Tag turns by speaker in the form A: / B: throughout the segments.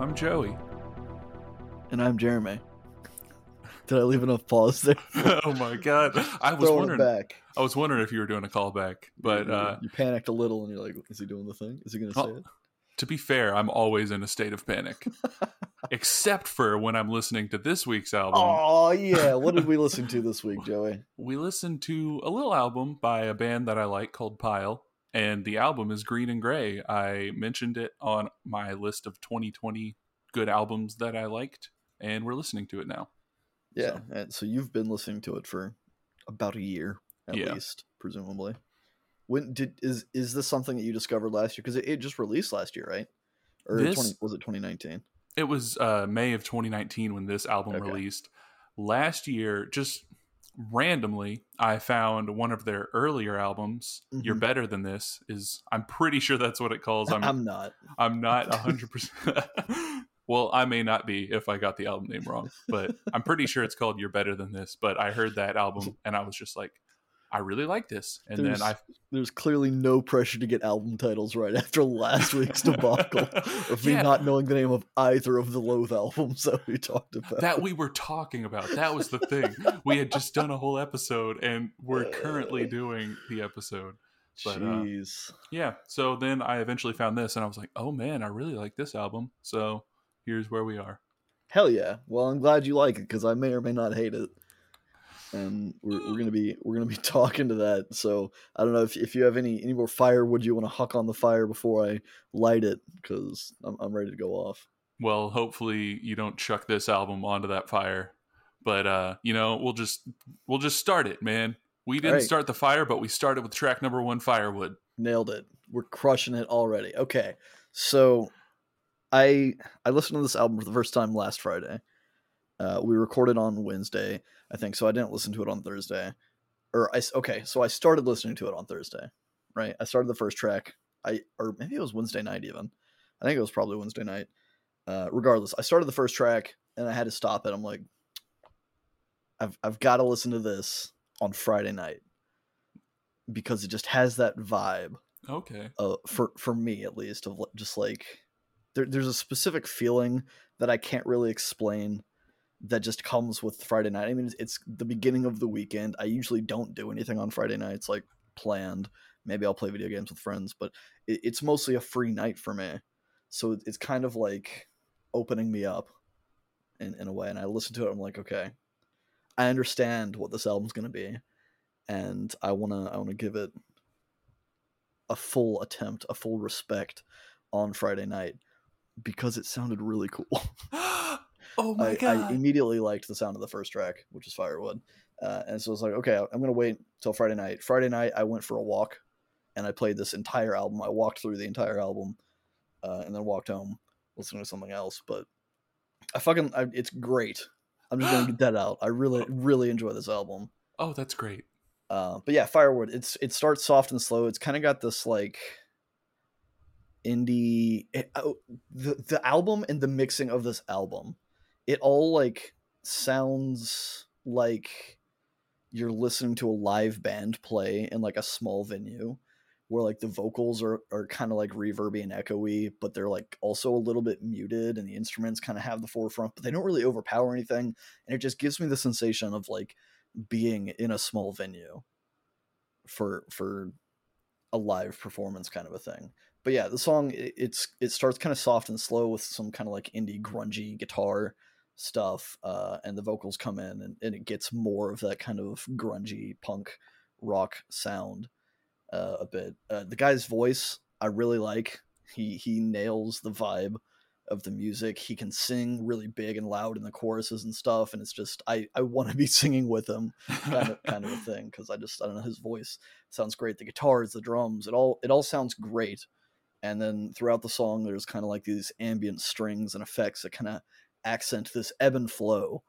A: I'm Joey.
B: And I'm Jeremy. Did I leave enough pause there?
A: oh my god! I was
B: Throwing
A: wondering. I was wondering if you were doing a callback, but
B: you,
A: uh,
B: you panicked a little, and you're like, "Is he doing the thing? Is he going to say it?"
A: to be fair, I'm always in a state of panic, except for when I'm listening to this week's album.
B: Oh yeah. What did we listen to this week, Joey?
A: We listened to a little album by a band that I like called Pile, and the album is Green and Gray. I mentioned it on my list of 2020 good albums that I liked, and we're listening to it now.
B: Yeah.
A: So-
B: And so you've been listening to it for about a year, at
A: Yeah.
B: least, presumably. When did is is this something that you discovered last year? Because it, it just released last year, right? Or
A: This-
B: 20, was it 2019?
A: It was uh, May of 2019 when this album
B: Okay.
A: released. Last year, just randomly, I found one of their earlier albums. You're
B: Mhm.
A: better than this. Is I'm pretty sure that's what it calls. I'm
B: I'm not.
A: I'm not hundred percent. Well, I may not be if I got the album name wrong, but I'm pretty sure it's called "You're Better Than This." But I heard that album and I was just like, I really like this. And
B: There's-
A: then I
B: There's clearly no pressure to get album titles right after last week's debacle of me
A: Yeah.
B: not knowing the name of either of the Loathe albums that we talked about.
A: that we were talking about. That was the thing. We had just done a whole episode, and we're currently doing the episode. but, uh,
B: Jeez.
A: Yeah. So then I eventually found this, and I was like, oh man, I really like this album. So here's where we are.
B: Hell yeah. Well, I'm glad you like it because I may or may not hate it. And we're, we're gonna be we're gonna be talking to that. So I don't know if, if you have any any more firewood you want to huck on the fire before I light it because I'm I'm ready to go off.
A: Well, hopefully you don't chuck this album onto that fire. But uh, you know, we'll just we'll just start it, man. We didn't
B: Alright.
A: start the fire, but we started with track number one, Firewood.
B: Nailed it. We're crushing it already. Okay. So I I listened to this album for the first time last Friday. Uh, we recorded on Wednesday, I think, so I didn't listen to it on Thursday. Or I okay, so I started listening to it on Thursday. Right? I started the first track. I or maybe it was Wednesday night even. I think it was probably Wednesday night. Uh, regardless, I started the first track and I had to stop it. I'm like I've I've got to listen to this on Friday night because it just has that vibe
A: Okay.
B: uh, for for me at least of just like there, there's a specific feeling that I can't really explain that just comes with Friday night. I mean, it's, it's the beginning of the weekend. I usually don't do anything on Friday nights like planned. Maybe I'll play video games with friends, but it, it's mostly a free night for me. So it- it's kind of like opening me up in, in a way. And I listen to it, I'm like, okay, I understand what this album's gonna be, and I wanna I wanna give it a full attempt, a full respect on Friday night because it sounded really cool.
A: oh my
B: I,
A: god.
B: I immediately liked the sound of the first track, which is Firewood. Uh, and so I was like, okay, I'm going to wait till Friday night. Friday night, I went for a walk and I played this entire album. I walked through the entire album uh, and then walked home listening to something else. But I fucking, I, it's great. I'm just going to get that out. I really, really enjoy this album.
A: oh, that's great.
B: Uh, but yeah, Firewood. It's it starts soft and slow. It's kind of got this like indie. It, oh, the the album and the mixing of this album, it all like sounds like you're listening to a live band play in like a small venue where like the vocals are, are kind of like reverby and echoey but they're like also a little bit muted and the instruments kind of have the forefront but they don't really overpower anything and it just gives me the sensation of like being in a small venue for for a live performance kind of a thing. But yeah, the song it, it's it starts kind of soft and slow with some kind of like indie grungy guitar stuff, uh, and the vocals come in and, and it gets more of that kind of grungy punk rock sound uh, a bit. Uh, the guy's voice I really like. He he nails the vibe of the music. He can sing really big and loud in the choruses and stuff, and it's just I I want to be singing with him kind of kind of a thing because I just I don't know his voice sounds great. The guitars, the drums, it all it all sounds great. And then throughout the song, there's kind of like these ambient strings and effects that kind of accent this ebb and flow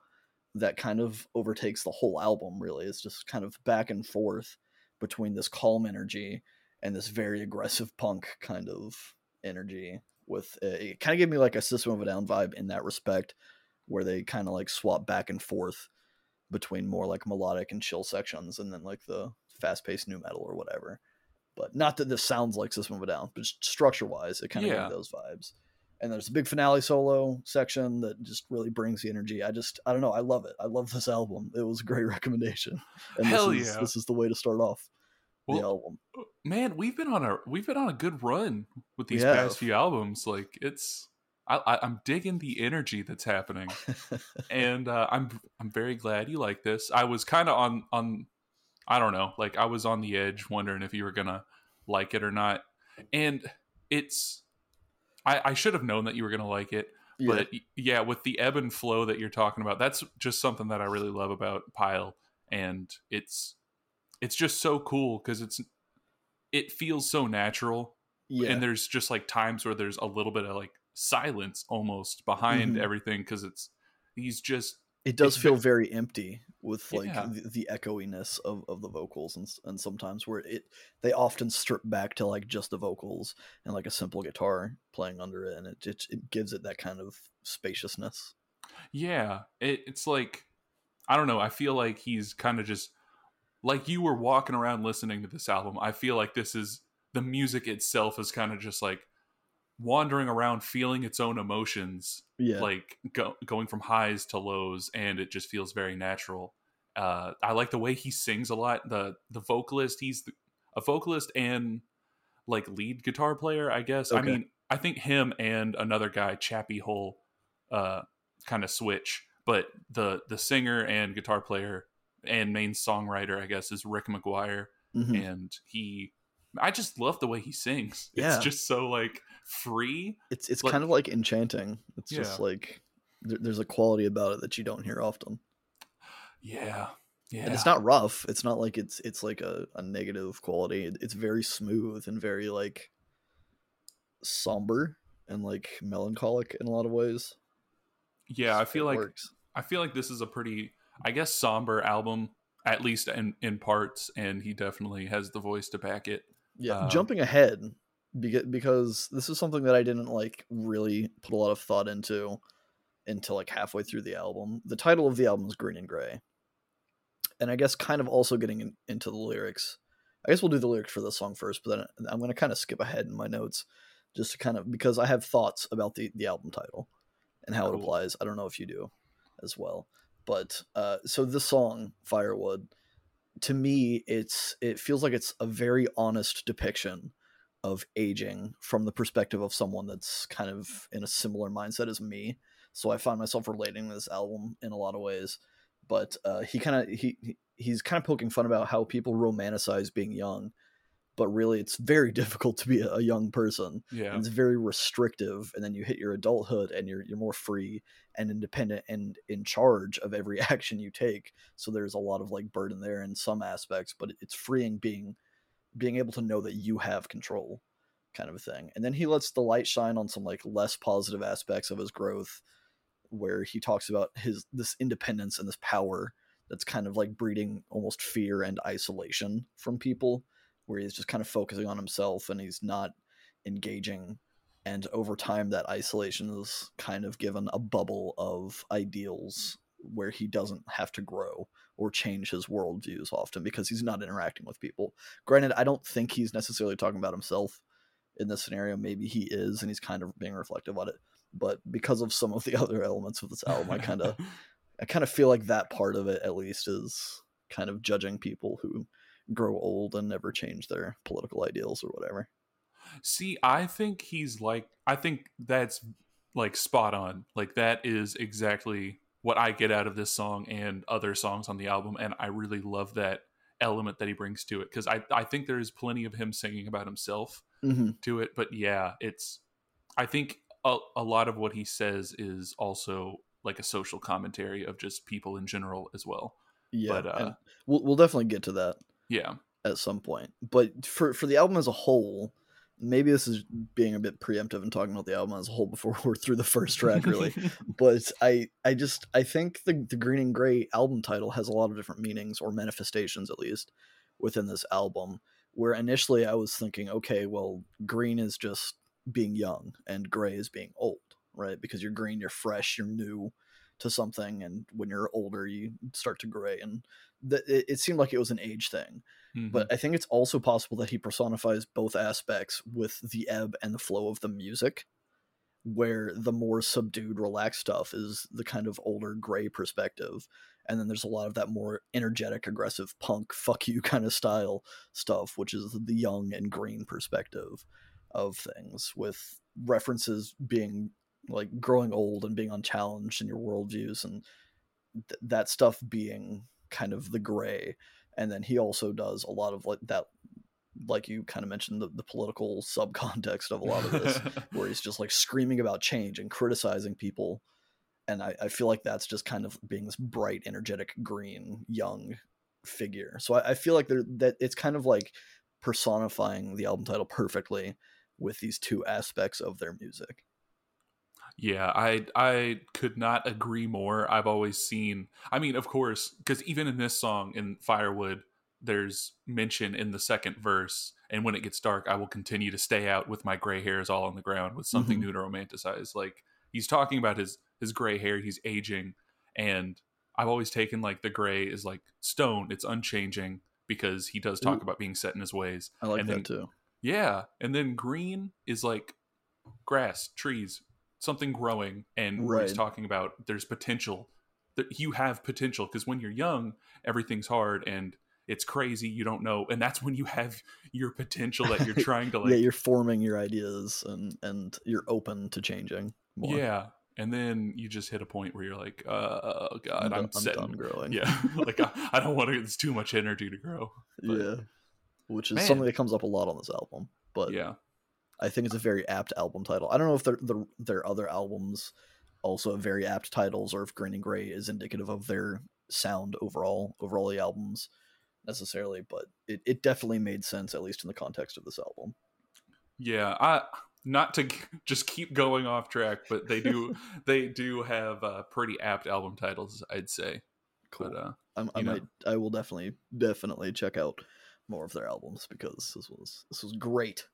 B: that kind of overtakes the whole album. Really, it's just kind of back and forth between this calm energy and this very aggressive punk kind of energy. With a, it kind of gave me like a System of a Down vibe in that respect, where they kind of like swap back and forth between more like melodic and chill sections and then like the fast paced nu metal or whatever. But not that this sounds like System of a Down, but structure wise, it kind of
A: Yeah.
B: gave those vibes. And there's a big finale solo section that just really brings the energy. I just I don't know, I love it. I love this album. It was a great recommendation. And
A: Hell
B: this is,
A: yeah.
B: This is the way to start off the album.
A: man, we've been on a we've been on a good run with these past few albums. Like it's, I, I I'm digging the energy that's happening, and uh, I'm I'm very glad you like this. I was kind of on on, I don't know, like I was on the edge, wondering if you were gonna like it or not, and it's, I I should have known that you were gonna like it.
B: yeah.
A: But yeah, with the ebb and flow that you're talking about, that's just something that I really love about Pile, and it's it's just so cool because it's it feels so natural,
B: yeah.
A: and there's just like times where there's a little bit of like silence almost behind
B: Mhm.
A: everything because it's he's just
B: it does feel
A: ve-
B: very empty with like
A: Yeah.
B: the, the echoiness of, of the vocals and, and sometimes where it they often strip back to like just the vocals and like a simple guitar playing under it and it it, it gives it that kind of spaciousness
A: yeah it, it's like i don't know i feel like he's kind of just like you were walking around listening to this album i feel like this is the music itself is kind of just like wandering around feeling its own emotions
B: yeah.
A: like go, going from highs to lows and it just feels very natural. Uh i like the way he sings a lot. The the vocalist he's the, a vocalist and like lead guitar player i guess. I mean i think him and another guy Chappy Hull uh kind of switch but the the singer and guitar player and main songwriter i guess is Rick Maguire
B: Mhm.
A: and he i just love the way he sings
B: Yeah.
A: it's just so like free
B: it's it's
A: like-
B: kind of like enchanting it's
A: Yeah.
B: just like there, there's a quality about it that you don't hear often
A: yeah yeah
B: and it's not rough it's not like it's it's like a, a negative quality it's very smooth and very like somber and like melancholic in a lot of ways
A: yeah i feel like
B: works.
A: I feel like this is a pretty, I guess, somber album, at least in in parts, and he definitely has the voice to back it.
B: Yeah,
A: Um,
B: jumping ahead because this is something that I didn't like really put a lot of thought into until like halfway through the album. The title of the album is Green and Gray, and I guess kind of also getting in, into the lyrics. I guess we'll do the lyrics for this song first, but then I'm going to kind of skip ahead in my notes just to kind of because I have thoughts about the the album title and how it applies. I don't know if you do as well, but uh, so this song Firewood to me it's it feels like it's a very honest depiction of aging from the perspective of someone that's kind of in a similar mindset as me. So i find myself relating this album in a lot of ways but uh, he kind of he- he's kind of poking fun about how people romanticize being young but really it's very difficult to be a, young person
A: Yeah,
B: it's very restrictive and then you hit your adulthood and you're you're more free and independent and in charge of every action you take so there's a lot of like burden there in some aspects but it's freeing being being able to know that you have control kind of a thing and then he lets the light shine on some like less positive aspects of his growth where he talks about his this independence and this power that's kind of like breeding almost fear and isolation from people where he's just kind of focusing on himself and he's not engaging. And over time that isolation is kind of given a bubble of ideals where he doesn't have to grow or change his worldviews often because he's not interacting with people. Granted i don't think he's necessarily talking about himself in this scenario. Maybe he is and he's kind of being reflective on it. But because of some of the other elements of this album i kind of i kind of feel like that part of it at least is kind of judging people who grow old and never change their political ideals or whatever
A: See, I think he's like, I think that's like spot on. Like that is exactly what I get out of this song and other songs on the album, and I really love that element that he brings to it because I I think there is plenty of him singing about himself
B: mm-hmm.
A: to it, but yeah, it's I think a, a lot of what he says is also like a social commentary of just people in general as well.
B: yeah
A: But, uh,
B: we'll, we'll definitely get to that
A: Yeah,
B: at some point. But for for the album as a whole, maybe this is being a bit preemptive and talking about the album as a whole before we're through the first track, really. but I I just I think the the Green and Gray album title has a lot of different meanings or manifestations at least within this album. Where initially I was thinking, okay, well, green is just being young and gray is being old, right? Because you're green, you're fresh, you're new to something, and when you're older, you start to gray. And that it, it seemed like it was an age thing
A: Mhm.
B: but I think it's also possible that he personifies both aspects with the ebb and the flow of the music, where the more subdued, relaxed stuff is the kind of older gray perspective. And then there's a lot of that more energetic, aggressive punk, fuck you kind of style stuff, which is the young and green perspective of things, with references being like growing old and being unchallenged in your worldviews and th- that stuff being kind of the gray. And then he also does a lot of like that like you kind of mentioned the, the political subcontext of a lot of this where he's just like screaming about change and criticizing people. And I, I feel like that's just kind of being this bright energetic green young figure. So I, I feel like there that it's kind of like personifying the album title perfectly with these two aspects of their music
A: yeah, I I could not agree more. I've always seen. I mean, of course, because even in this song in Firewood, there's mention in the second verse, and when it gets dark, I will continue to stay out with my gray hairs all on the ground with something
B: Mhm.
A: new to romanticize. Like he's talking about his his gray hair, he's aging, and I've always taken like the gray is like stone, it's unchanging because he does talk
B: Ooh.
A: about being set in his ways.
B: i like
A: And
B: that
A: then-
B: too
A: Yeah, and then green is like grass, trees, something growing, and where he's talking about there's potential. That you have potential because when you're young, everything's hard and it's crazy. You don't know, and that's when you have your potential that you're trying to like.
B: yeah you're forming your ideas and and you're open to changing more
A: yeah, and then you just hit a point where you're like, uh, oh god, I'm,
B: I'm, done, I'm done growing
A: Yeah, like I, I don't want to. It's too much energy to grow. but-
B: yeah which is
A: Man.
B: something that comes up a lot on this album but
A: yeah,
B: I think it's a very apt album title. I don't know if their the, their other albums also have very apt titles, or if Green and Gray is indicative of their sound overall, overall the albums necessarily. But it, it definitely made sense, at least in the context of this album.
A: Yeah, I not to just keep going off track, but they do they do have uh, pretty apt album titles, I'd say.
B: Cool.
A: But uh,
B: I might, I will definitely, definitely check out more of their albums because this was this was great.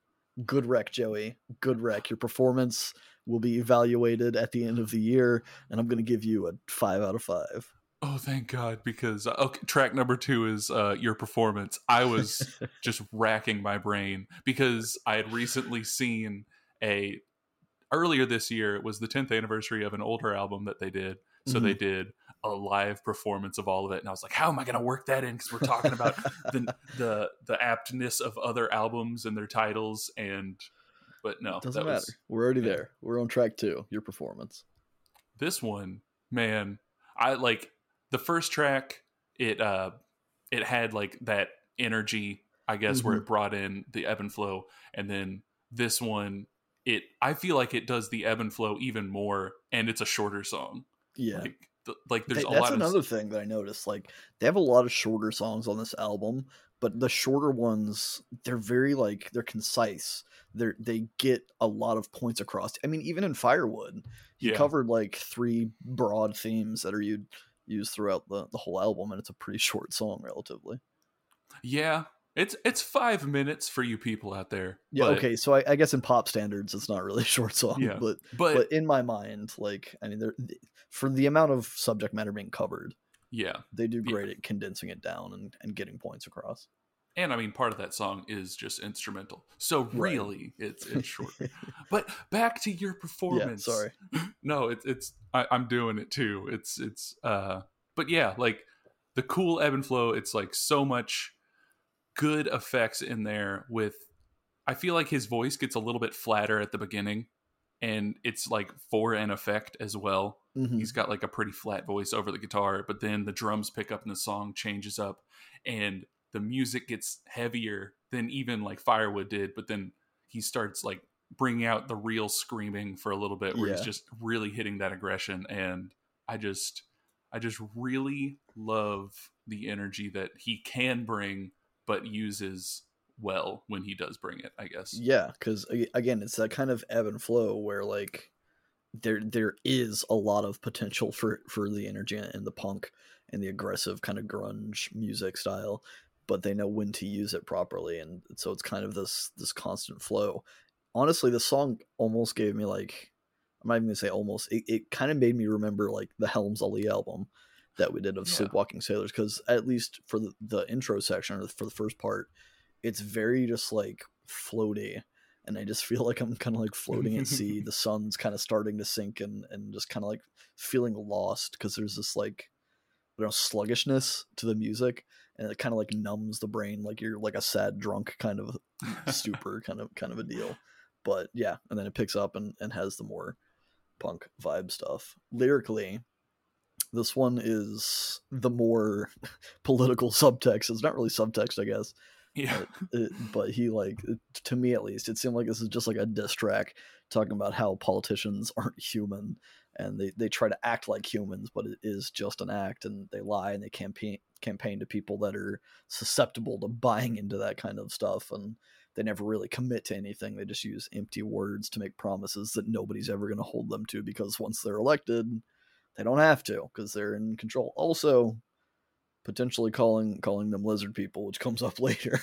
B: Good wreck, Joey. Good wreck. Your performance will be evaluated at the end of the year, and I'm going to give you a five out of five.
A: oh, thank God, because uh, okay, track number two is uh, your performance. I was just racking my brain because I had recently seen a earlier this year. It was the 10th anniversary of an older album that they did, so they did a live performance of all of it, and I was like, how am I going to work that in? Because we're talking about the the the aptness of other albums and their titles and but no
B: Doesn't matter.
A: was
B: We're already
A: yeah.
B: there. We're on track two. Your performance.
A: this one man i like the first track it uh it had like that energy i guess where
B: Mhm.
A: it brought in the ebb and flow and then this one it i feel like it does the ebb and flow even more and it's a shorter song
B: Yeah.
A: like th- like there's
B: Th-
A: a
B: that's
A: lot of
B: another thing that I noticed. Like they have a lot of shorter songs on this album, but the shorter ones, they're very like they're concise. They're they get a lot of points across. I mean, even in Firewood, he
A: Yeah.
B: covered like three broad themes that are you used throughout the, the whole album, and it's a pretty short song relatively.
A: yeah it's it's five minutes for you people out there
B: Yeah,
A: but-
B: okay. So I, I guess in pop standards, it's not really a short song,
A: Yeah,
B: but
A: but,
B: but in my mind, like I mean, there for the amount of subject matter being covered,
A: yeah
B: they do
A: Yeah.
B: great at condensing it down and, and getting points across.
A: and I mean, part of that song is just instrumental. So
B: Right.
A: really, it's it's shorter. but back to your
B: yeah,
A: performance.
B: sorry.
A: No, it's it's I, I'm doing it too. It's it's uh, but yeah, like the cool ebb and flow. It's like so much good effects in there. With I feel like his voice gets a little bit flatter at the beginning, and it's like for an effect as well
B: Mhm.
A: he's got like a pretty flat voice over the guitar but then the drums pick up and the song changes up and the music gets heavier than even like firewood did but then he starts like bringing out the real screaming for a little bit where he's just really hitting that aggression and i just i just really love the energy that he can bring but uses well when he does bring it i guess
B: Yeah, because again, it's that kind of ebb and flow where like there there is a lot of potential for for the energy and the punk and the aggressive kind of grunge music style, but they know when to use it properly, and so it's kind of this this constant flow. Honestly, the song almost gave me like I'm not even gonna say almost. It, it kind of made me remember like the Helms Alee album that we did of
A: Yeah.
B: Sleepwalking Sailors, because at least for the, the intro section or for the first part, it's very just like floaty and I just feel like I'm kind of like floating at sea. the sun's kind of starting to sink and and just kind of like feeling lost because there's this like I don't know sluggishness to the music and it kind of like numbs the brain like you're like a sad drunk kind of stupor kind of kind of a deal. But yeah, and then it picks up and, and has the more punk vibe stuff. Lyrically, this one is the more political subtext. It's not really subtext, I guess.
A: Yeah.
B: But, it, but he like to me at least, it seemed like this is just like a diss track talking about how politicians aren't human and they, they try to act like humans, but it is just an act and they lie and they campaign campaign to people that are susceptible to buying into that kind of stuff and they never really commit to anything. They just use empty words to make promises that nobody's ever going to hold them to because once they're elected, they don't have to because they're in control. Also, potentially calling calling them lizard people, which comes up later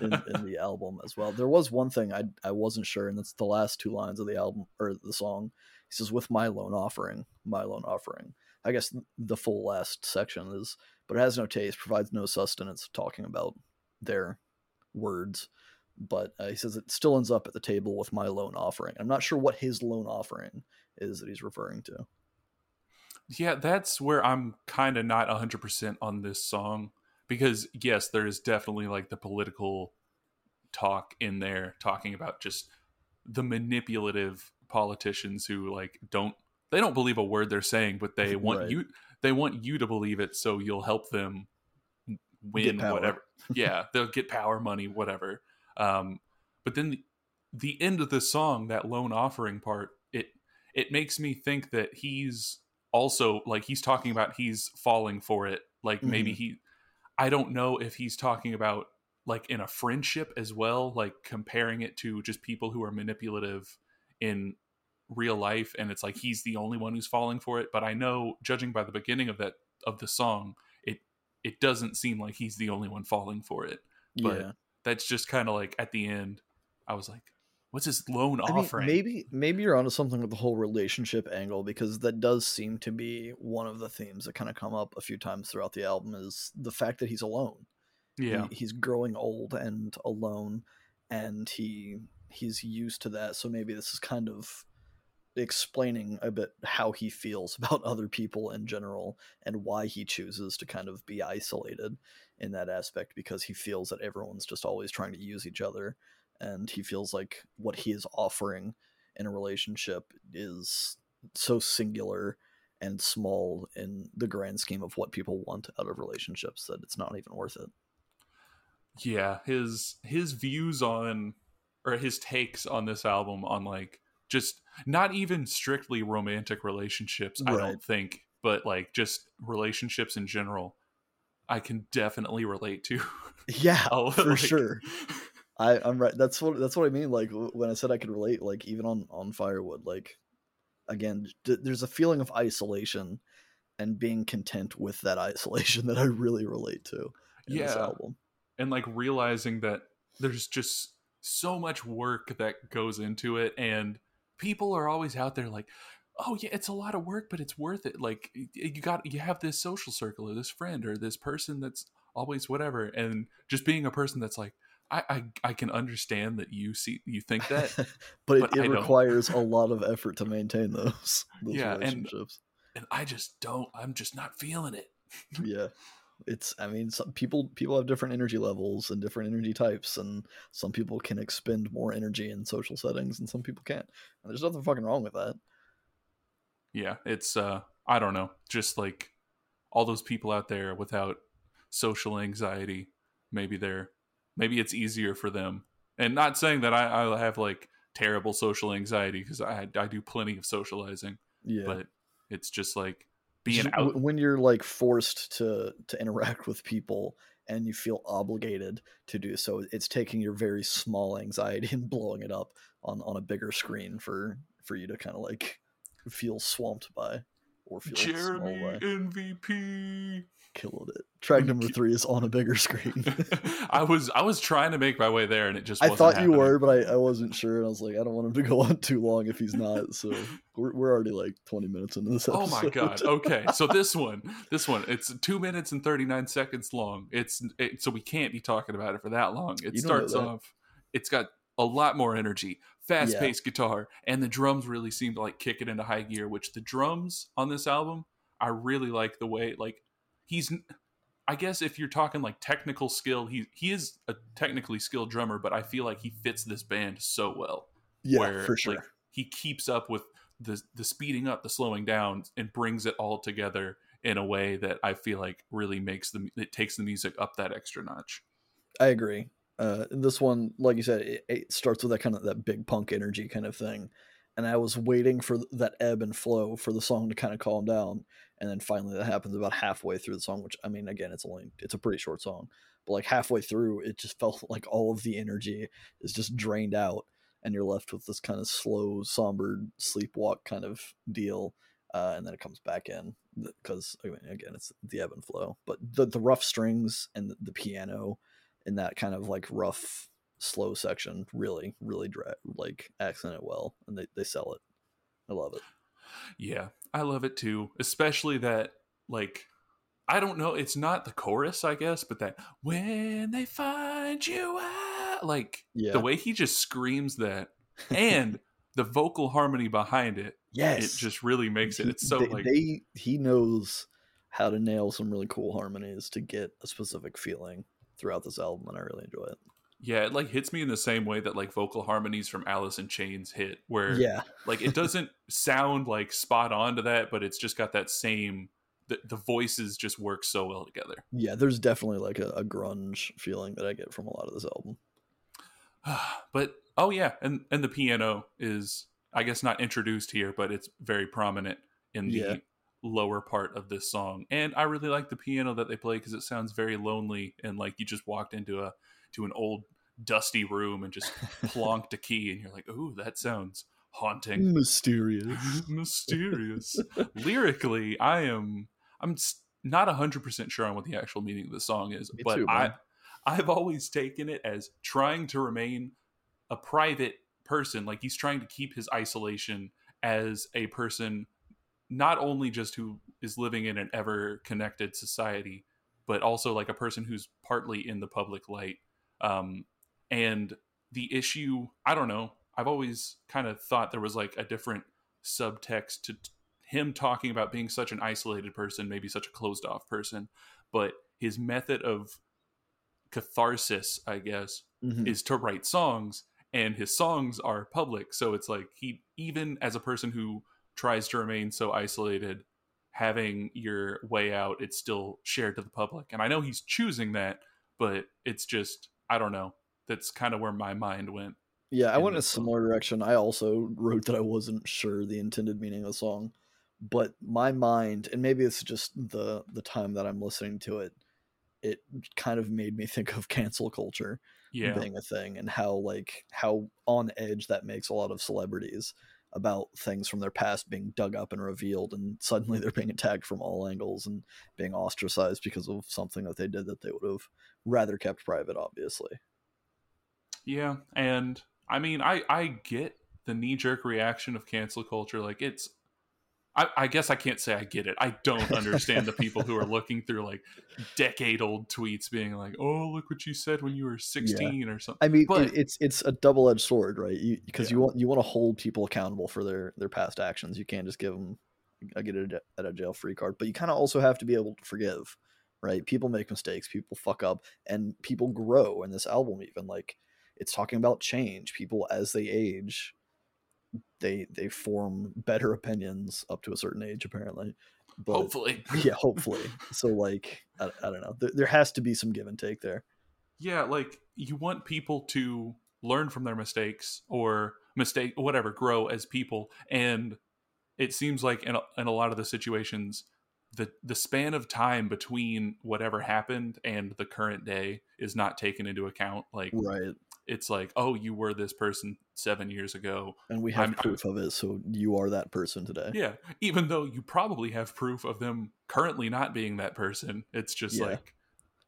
B: in, in, the album as well. There was one thing I I wasn't sure, and that's the last two lines of the album or the song. He says, "With my lone offering, my lone offering." I guess the full last section is, but it has no taste, provides no sustenance. Talking about their words, but uh, he says it still ends up at the table with my lone offering. I'm not sure what his lone offering is that he's referring to.
A: Yeah, that's where I'm kind of not 100% on this song because yes, there is definitely like the political talk in there talking about just the manipulative politicians who like don't they don't believe a word they're saying, but they want right. you they want you to believe it so you'll help them win whatever. yeah, they'll get power, money, whatever. Um, but then the, the end of the song, that lone offering part, it it makes me think that he's also like he's talking about he's falling for it like mm-hmm. maybe he i don't know if he's talking about like in a friendship as well like comparing it to just people who are manipulative in real life and it's like he's the only one who's falling for it but i know judging by the beginning of that of the song it it doesn't seem like he's the only one falling for it but yeah. that's just kind of like at the end i was like what's his lone I offering?
B: Mean, maybe maybe you're onto something with the whole relationship angle because that does seem to be one of the themes that kind of come up a few times throughout the album is the fact that he's alone.
A: Yeah,
B: he, he's growing old and alone, and he he's used to that. So maybe this is kind of explaining a bit how he feels about other people in general and why he chooses to kind of be isolated in that aspect because he feels that everyone's just always trying to use each other and he feels like what he is offering in a relationship is so singular and small in the grand scheme of what people want out of relationships that it's not even worth it.
A: Yeah, his his views on or his takes on this album on like just not even strictly romantic relationships, right. I don't think, but like just relationships in general. I can definitely relate to.
B: Yeah, for like, sure. I I'm right. That's what that's what I mean. Like when I said I could relate, like even on on firewood, like again, d- there's a feeling of isolation and being content with that isolation that I really relate to in yeah. this album.
A: And like realizing that there's just so much work that goes into it and people are always out there like oh yeah it's a lot of work but it's worth it like you got you have this social circle or this friend or this person that's always whatever and just being a person that's like I, I, I can understand that you see you think that,
B: but, but, it, it requires a lot of effort to maintain those, those
A: yeah, relationships. And, and I just don't. I'm just not feeling it.
B: yeah, it's. I mean, some people people have different energy levels and different energy types, and some people can expend more energy in social settings, and some people can't. And there's nothing fucking wrong with that.
A: Yeah, it's. uh I don't know, just like all those people out there without social anxiety. Maybe they're maybe it's easier for them. And not saying that I, I have like terrible social anxiety because I I do plenty of socializing. Yeah. But it's just like being just, out
B: when you're like forced to to interact with people and you feel obligated to do so. It's taking your very small anxiety and blowing it up on on a bigger screen for for you to kind of like feel swamped by or feel
A: Jeremy MVP
B: killed it. Track number three is on a bigger screen.
A: I was I was trying to make my way there, and it just
B: I thought
A: happening.
B: you were, but I, I wasn't sure, and I was like, I don't want him to go on too long if he's not. So we're we're already like twenty minutes into this. Episode.
A: Oh my god! Okay, so this one, this one, it's two minutes and thirty nine seconds long. It's it, so we can't be talking about it for that long. It you starts off. It's got a lot more energy, fast paced yeah. guitar, and the drums really seem to like kick it into high gear. Which the drums on this album, I really like the way like he's. I guess if you're talking like technical skill, he he is a technically skilled drummer, but I feel like he fits this band so well.
B: Yeah, where, for sure. Like,
A: he keeps up with the the speeding up, the slowing down, and brings it all together in a way that I feel like really makes the it takes the music up that extra notch.
B: I agree. Uh, this one, like you said, it, it, starts with that kind of that big punk energy kind of thing, and I was waiting for that ebb and flow for the song to kind of calm down, and then finally that happens about halfway through the song. Which I mean, again, it's only it's a pretty short song, but like halfway through, it just felt like all of the energy is just drained out, and you're left with this kind of slow, somber sleepwalk kind of deal. Uh, and then it comes back in because I mean, again, it's the ebb and flow. But the the rough strings and the, the piano in that kind of like rough slow section really really dra- like accent it well and they, they sell it i love it
A: yeah i love it too especially that like i don't know it's not the chorus i guess but that when they find you out like yeah. the way he just screams that and the vocal harmony behind it
B: yes
A: it just really makes it it's so
B: they,
A: like
B: they he knows how to nail some really cool harmonies to get a specific feeling throughout this album, and I really enjoy it.
A: Yeah, it like hits me in the same way that like vocal harmonies from Alice in Chains hit, where
B: yeah,
A: like it doesn't sound like spot on to that, but it's just got that same. The, the voices just work so well together.
B: Yeah, there's definitely like a, a grunge feeling that I get from a lot of this album.
A: but oh yeah, and and the piano is I guess not introduced here, but it's very prominent in the yeah lower part of this song and i really like the piano that they play because it sounds very lonely and like you just walked into a to an old dusty room and just plonked a key and you're like oh that sounds haunting.
B: Mysterious.
A: Mysterious. Lyrically i am i'm not 100% sure on what the actual meaning of the song is Me but too, i i've always taken it as trying to remain a private person like he's trying to keep his isolation as a person not only just who is living in an ever connected society, but also like a person who's partly in the public light. Um, and the issue, I don't know. I've always kind of thought there was like a different subtext to t- him talking about being such an isolated person, maybe such a closed off person, but his method of catharsis, I guess, mm-hmm. is to write songs, and his songs are public. So it's like he, even as a person who tries to remain so isolated having your way out it's still shared to the public and i know he's choosing that but it's just i don't know that's kind of where my mind went
B: yeah i went in a similar direction. I also wrote that i wasn't sure the intended meaning of the song but my mind and maybe it's just the the time that i'm listening to it it kind of made me think of cancel culture yeah. being a thing and how like how on edge that makes a lot of celebrities about things from their past being dug up and revealed and suddenly they're being attacked from all angles and being ostracized because of something that they did that they would have rather kept private obviously.
A: Yeah and i mean i i get the knee jerk reaction of cancel culture like it's I, I, guess I can't say I get it. I don't understand the people who are looking through like decade old tweets being like, "Oh, look what you said when you were 16 yeah. or something." I
B: mean, but, it's it's a double edged sword, right? Because you, yeah. you, want you want to hold people accountable for their their past actions. You can't just give them a get a, at a jail free card, but you kind of also have to be able to forgive, right? People make mistakes, people fuck up, and people grow. In this album, even like it's talking about change. People as they age they they form better opinions up to a certain age apparently.
A: But, hopefully.
B: yeah hopefully. So like I, I don't know. There, there has to be some give and take there.
A: Yeah like you want people to learn from their mistakes or mistake whatever grow as people. And it seems like in a, in a lot of the situations the the span of time between whatever happened and the current day is not taken into account like
B: right
A: it's like, oh, you were this person seven years ago,
B: and we have I'm, proof I'm, of it, so you are that person today.
A: Yeah, even though you probably have proof of them currently not being that person, it's just yeah. like,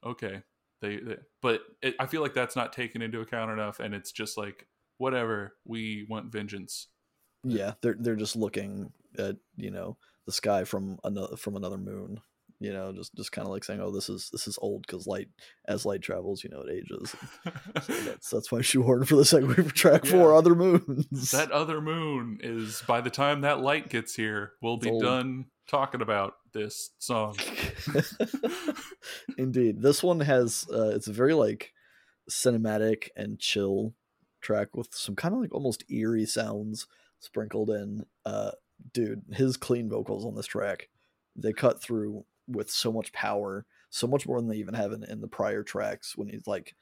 A: okay, they. they but it, I feel like that's not taken into account enough, and it's just like, whatever, we want vengeance.
B: Yeah, they're they're just looking at you know the sky from another from another moon, you know, just just kind of like saying, "Oh, this is this is old because light as light travels, you know, it ages." So that's that's my shoehorn for the segue for track
A: Yeah.
B: four, other moons.
A: that other moon is by the time that light gets here, we'll
B: It's
A: be
B: old.
A: done talking about this song.
B: Indeed, this one has uh, it's a very like cinematic and chill track with some kind of like almost eerie sounds sprinkled in. Uh, dude, his clean vocals on this track, they cut through with so much power, so much more than they even have in, in the prior tracks when he's like,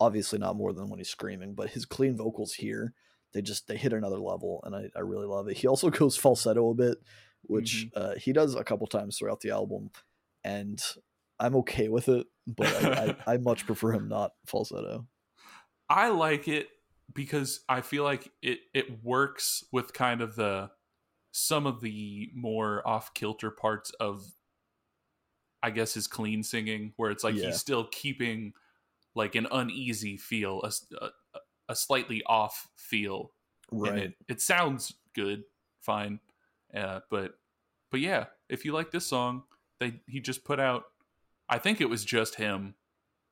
B: obviously not more than when he's screaming, but his clean vocals here, they just they hit another level, and I, I really love it. He also goes falsetto a bit, which uh, he does a couple times throughout the album, and I'm okay with it, but I, I, I much prefer him not falsetto.
A: I like it because I feel like it it works with kind of the some of the more off kilter parts of I guess his clean singing where it's like
B: Yeah.
A: he's still keeping like an uneasy feel, a slightly off feel
B: Right.
A: it, it sounds good fine uh, but but yeah if you like this song they he just put out i think it was just him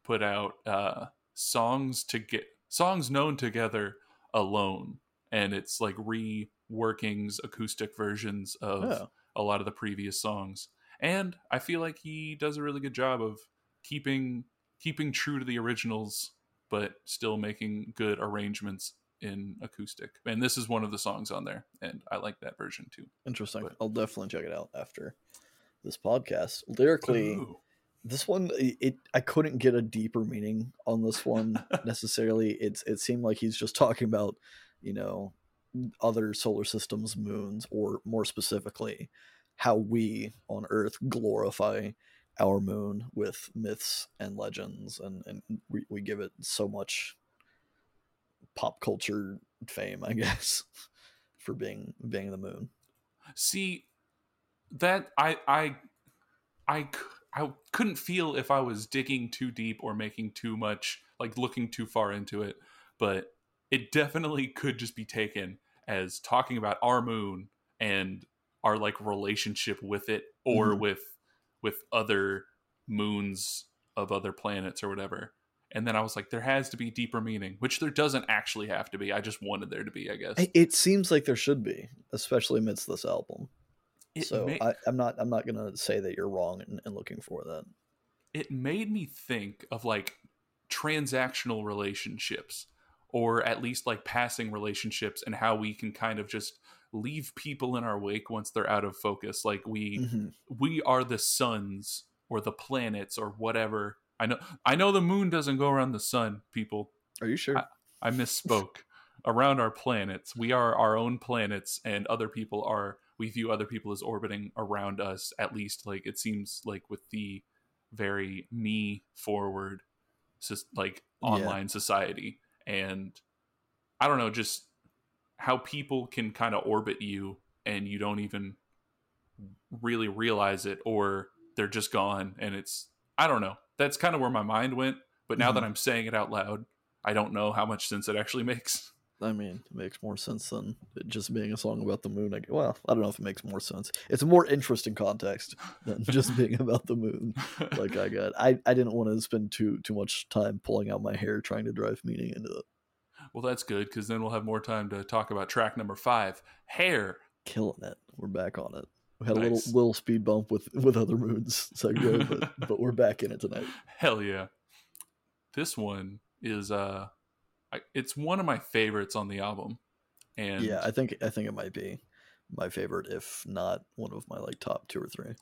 A: put out uh songs to get songs known together alone and it's like reworkings acoustic versions of
B: Oh.
A: a lot of the previous songs and i feel like he does a really good job of keeping keeping true to the originals but still making good arrangements in acoustic. And this is one of the songs on there, and I like that version too.
B: Interesting.
A: But-
B: I'll definitely check it out after this podcast. Lyrically,
A: Ooh.
B: this one it, I couldn't get a deeper meaning on this one necessarily. It's it seemed like he's just talking about, you know, other solar systems moons or more specifically how we on earth glorify our moon with myths and legends and and we, we give it so much pop culture fame i guess for being being the moon.
A: See that I I I I couldn't feel if I was digging too deep or making too much like looking too far into it, but it definitely could just be taken as talking about our moon and our like relationship with it or
B: Mhm.
A: with with other moons of other planets or whatever. And then I was like, there has to be deeper meaning, which there doesn't actually have to be. I just wanted there to be, I guess.
B: It- seems like there should be, especially amidst this album.
A: It
B: so
A: may-
B: I, I'm not I'm not gonna say that you're wrong in, in looking for that.
A: it made me think of like transactional relationships or at least like passing relationships and how we can kind of just leave people in our wake once they're out of focus like we
B: Mhm.
A: we are the suns or the planets or whatever i know i know the moon doesn't go around the sun people
B: Are you sure?
A: i misspoke around our planets we are our own planets and other people are we view other people as orbiting around us at least like it seems like with the very me forward like
B: Yeah.
A: online society and i don't know just how people can kind of orbit you and you don't even really realize it or they're just gone and it's i don't know that's kind of where my mind went but now that
B: Mhm.
A: i'm saying it out loud i don't know how much sense it actually makes
B: I mean, it makes more sense than it just being a song about the moon. I, well, I don't know if it makes more sense. It's a more interesting context than just being about the moon. Like I got, I, I didn't want to spend too too much time pulling out my hair trying to drive meaning into it.
A: Well that's good because then we'll have more time to talk about track number five hair
B: Killing it. We're back on it. We had a little little speed bump with with other moons segue, but but we're back in it tonight.
A: hell yeah this one is uh I, it's one of my favorites on the album and
B: yeah, I think I think it might be my favorite, if not one of my like top two or three.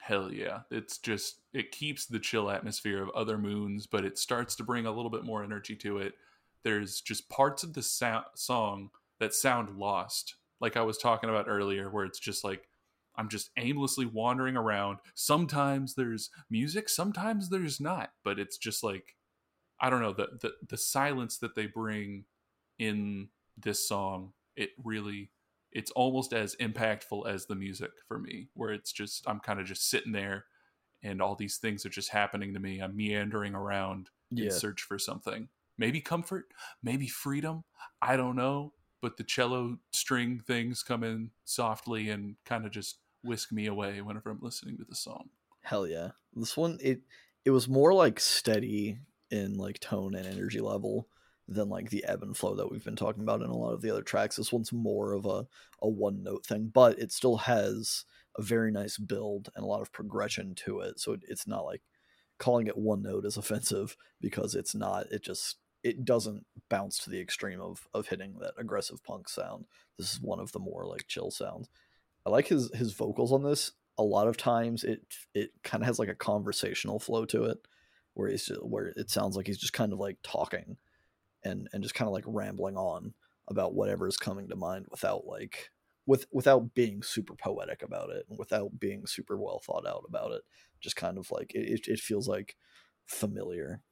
A: Hell yeah. It's just, it keeps the chill atmosphere of other moons, but it starts to bring a little bit more energy to it. There's just parts of the sound, song that sound lost. Like I was talking about earlier, where it's just like, I'm just aimlessly wandering around. Sometimes there's music, sometimes there's not, but it's just like, I don't know, the, the, the silence that they bring in this song, it really it's almost as impactful as the music for me where it's just i'm kind of just sitting there and all these things are just happening to me i'm meandering around
B: Yeah,
A: in search for something maybe comfort maybe freedom i don't know but the cello string things come in softly and kind of just whisk me away whenever i'm listening to the song
B: Hell yeah. This one it it was more like steady in like tone and energy level than like the ebb and flow that we've been talking about in a lot of the other tracks. This one's more of a, a one note thing, but it still has a very nice build and a lot of progression to it. So it, it's not like calling it one note is offensive because it's not. It just it doesn't bounce to the extreme of of hitting that aggressive punk sound. This is one of the more like chill sounds. I like his his vocals on this. A lot of times it it kind of has like a conversational flow to it, where he's just, where it sounds like he's just kind of like talking, and and just kind of like rambling on about whatever is coming to mind without like with without being super poetic about it and without being super well thought out about it. Just kind of like it, it feels like familiar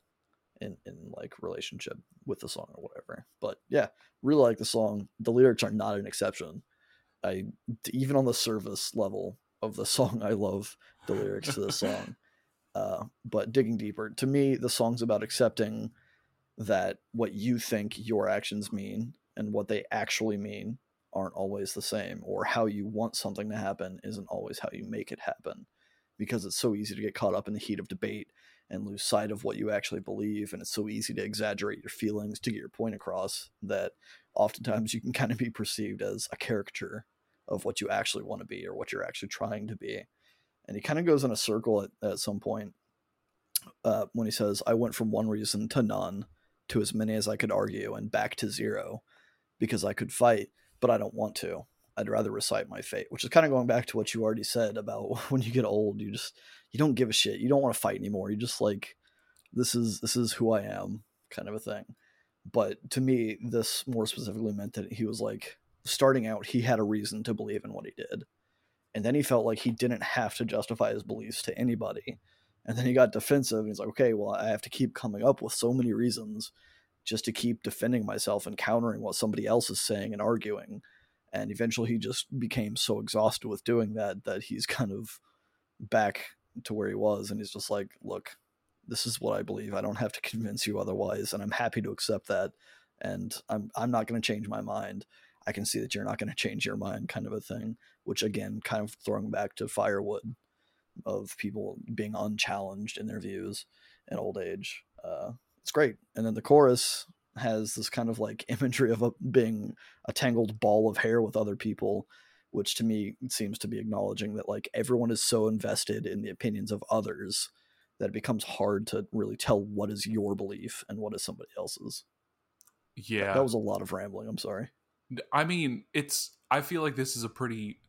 B: in in like relationship with the song or whatever. But yeah, really like the song. The lyrics are not an exception. I even on the service level of the song, I love the lyrics to the song. Uh, but digging deeper, to me, the song's about accepting that what you think your actions mean and what they actually mean aren't always the same, or how you want something to happen isn't always how you make it happen. Because it's so easy to get caught up in the heat of debate and lose sight of what you actually believe. And it's so easy to exaggerate your feelings to get your point across that oftentimes you can kind of be perceived as a caricature of what you actually want to be or what you're actually trying to be. And he kind of goes in a circle at, at some point uh, when he says, I went from one reason to none to as many as I could argue and back to zero because I could fight, but I don't want to. I'd rather recite my fate, which is kind of going back to what you already said about when you get old, you just you don't give a shit. You don't want to fight anymore. You just like this is this is who I am kind of a thing. But to me, this more specifically meant that he was like starting out, he had a reason to believe in what he did. And then he felt like he didn't have to justify his beliefs to anybody. And then he got defensive and he's like, okay, well, I have to keep coming up with so many reasons just to keep defending myself and countering what somebody else is saying and arguing. And eventually he just became so exhausted with doing that that he's kind of back to where he was. And he's just like, look, this is what I believe. I don't have to convince you otherwise. And I'm happy to accept that. And I'm, I'm not going to change my mind. I can see that you're not going to change your mind, kind of a thing, which again, kind of throwing back to firewood of people being unchallenged in their views in old age. Uh, it's great. And then the chorus has this kind of like imagery of a, being a tangled ball of hair with other people, which to me seems to be acknowledging that like everyone is so invested in the opinions of others that it becomes hard to really tell what is your belief and what is somebody else's.
A: Yeah.
B: That, that was a lot of rambling. I'm sorry.
A: I mean, it's. I feel like this is a pretty